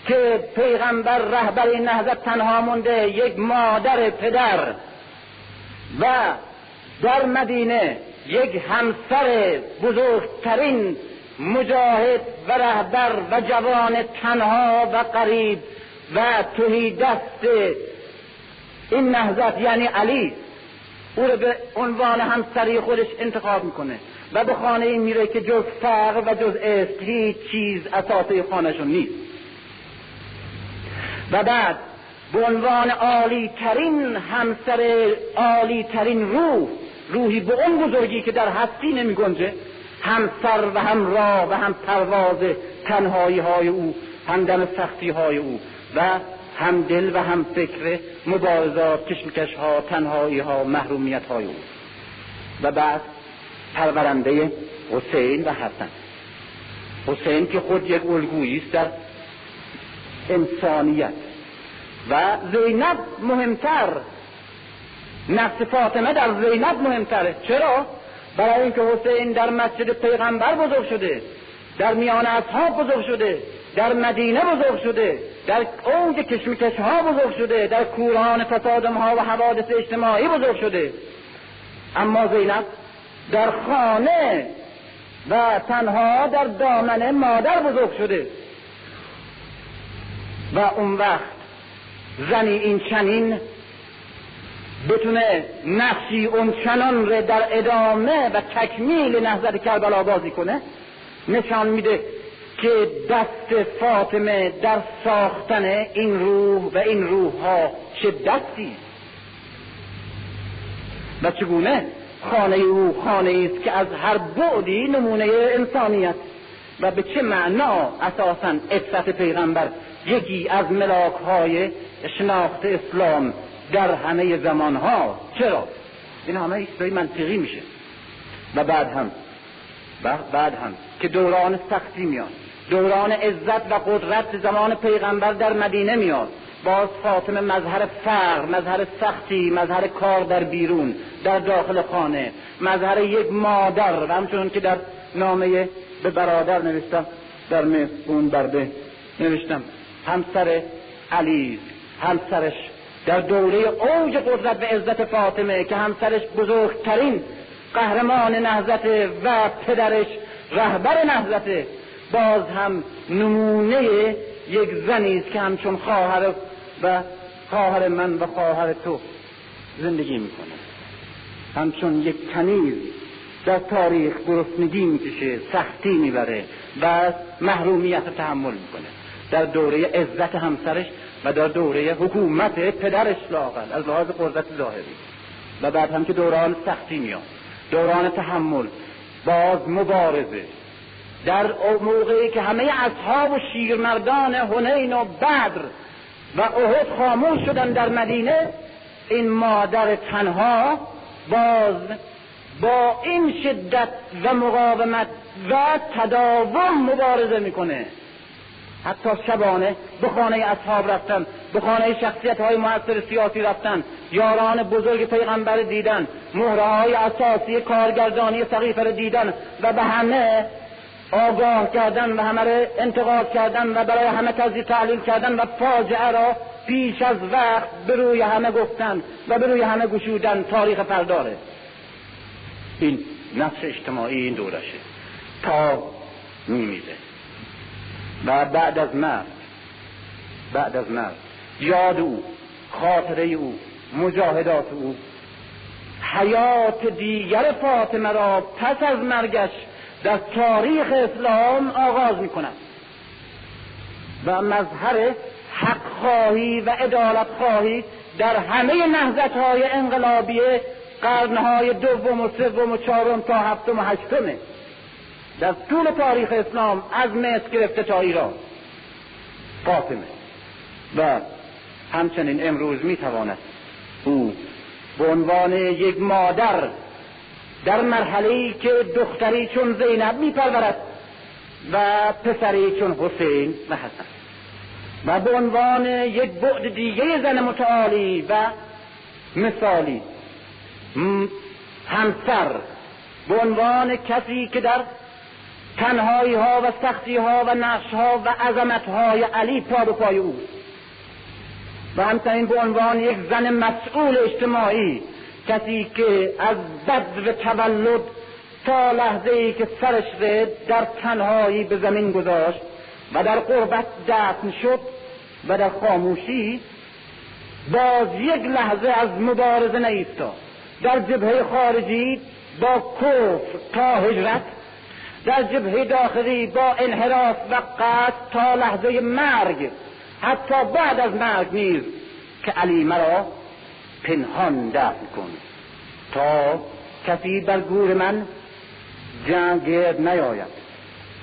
که پیغمبر رهبر نهضت تنها مونده یک مادر پدر و در مدینه یک همسر بزرگترین مجاهد و رهبر و جوان تنها و قریب و توی دست این نهضت یعنی علی او رو به عنوان همسری خودش انتخاب می‌کنه. و به خانه این میره که جز فقر و جز عشق هیچ چیز اساسه خانهشون نیست. و بعد به عنوان عالی ترین همسر عالی ترین روح روحی به اون بزرگی که در هستی نمی گنجه هم و هم راه و هم پرواز تنهایی های او همدم سختی های او و هم دل و هم فکر مبارزات کشمکش ها تنهایی ها محرومیت های او. و بعد پرورنده حسین و حسن حسین که خود یک الگویی است در انسانیت. و زینب مهمتر. نفس فاطمه در زینب مهمتره. چرا؟ برای اینکه حسین در مسجد پیغمبر بزرگ شده در میان اصحاب بزرگ شده در مدینه بزرگ شده در اوج کشمکش ها بزرگ شده در کوران تصادم ها و حوادث اجتماعی بزرگ شده. اما زینب در خانه و تنها در دامن مادر بزرگ شده. و اون وقت زنی این چنین بتونه نقشی اون چنان رو در ادامه و تکمیل نهضت کربلا بازی کنه نشان میده که دست فاطمه در ساختن این روح و این روح ها چه دستی؟ و چگونه؟ خانه او خانه است که از هر بعدی نمونه انسانیت. و به چه معنا؟ اساسا عفت پیغمبر یکی از ملاک های شناخت اسلام در همه زمان ها چرا؟ این همه ایستای منطقی میشه. و بعد هم بعد هم که دوران سختی میاد. دوران عزت و قدرت زمان پیغمبر در مدینه میاد. باز فاطمه مظهر فقر مظهر سختی مظهر کار در بیرون در داخل خانه مظهر یک مادر و همچنون که در نامه به برادر نوشتم در اون برده نوشتم همسر علی همسرش در دوره اوج قدرت و عزت فاطمه که همسرش بزرگترین قهرمان نهزت و پدرش رهبر نهزت باز هم نمونه یک زنی است که همچون خواهر و خواهر من و خواهر تو زندگی می‌کنه. همچون یک کنیز در تاریخ گرسنگی می‌کشه سختی می‌بره و محرومیت تحمل می‌کنه. در دوره عزت همسرش و در دوره حکومت پدرش لاغل از لحاظ قدرت ظاهری. و بعد هم که دوران سختی میاد دوران تحمل باز مبارزه. در موقعی که همه اصحاب و شیرمردان هنین و بدر و احد خاموش شدن در مدینه این مادر تنها باز با این شدت و مقاومت و تداوم مبارزه می‌کنه. حتی شبانه به خانه اصحاب رفتن به خانه شخصیت های موثر سیاسی رفتن یاران بزرگ پیغمبر دیدن مهره های اساسی کارگردانی سقیفه رو دیدن و به همه آگاه کردن و همه انتقاد کردن و برای همه تجزیه تحلیل کردن و فاجعه را پیش از وقت به روی همه گفتن و به روی همه گشودن تاریخ پرداره. این نفس اجتماعی این دورشه. تا میمیزه و بعد از مرد بعد از مرد یاد او خاطره او مجاهدات او حیات دیگر فاطمه را پس از مرگش در تاریخ اسلام آغاز می کند و مظهر حق خواهی و عدالت خواهی در همه نهزت های انقلابی قرنهای دوم و سوم و چهارم تا هفتم و هشتمه در طول تاریخ اسلام از مصر گرفته تا ایران. فاطمه و همچنین امروز می‌تواند او به عنوان یک مادر در مرحله که دختری چون زینب میپرورد و پسری چون حسین و حسن. و به عنوان یک بعد دیگه زن متعالی و مثالی. همسر. به عنوان کسی که در تنهایی ها و سختی ها و نقش ها و عظمت های علی پا به پای او و همچنین به عنوان یک زن مسئول اجتماعی کسی که از بد و تولد تا لحظه ای که سرش در تنهایی به زمین گذاشت و در قربت دفن شد و در خاموشی باز یک لحظه از مبارزه نیستاد. در جبهه خارجی با کفر تا هجرت در جبهه داخلی با انحراف و قطع تا لحظه مرگ. حتی بعد از مرگ نیز که علی مرا پنهان دفن کن. تا کسی بر گور من جمع نیاید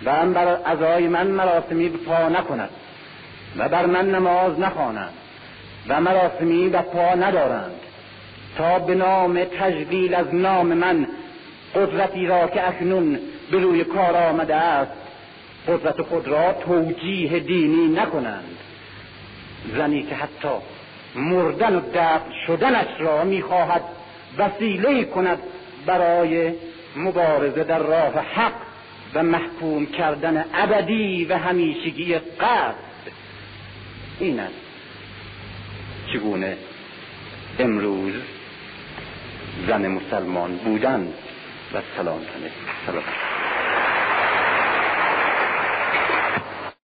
و هم بر ازای من مراسمی پا نکند و بر من نماز نخوانند و مراسمی به پا ندارند. تا به نام تجلیل از نام من قدرتی را که اکنون به روی کار آمده است قدرت خود را توجیه دینی نکنند. زنی که حتی مردن و دفن شدنش را می‌خواهد وسیله کند برای مبارزه در راه حق و محکوم کردن ابدی و همیشگی قصد این است چگونه امروز زن مسلمان بودن و سلام سلام.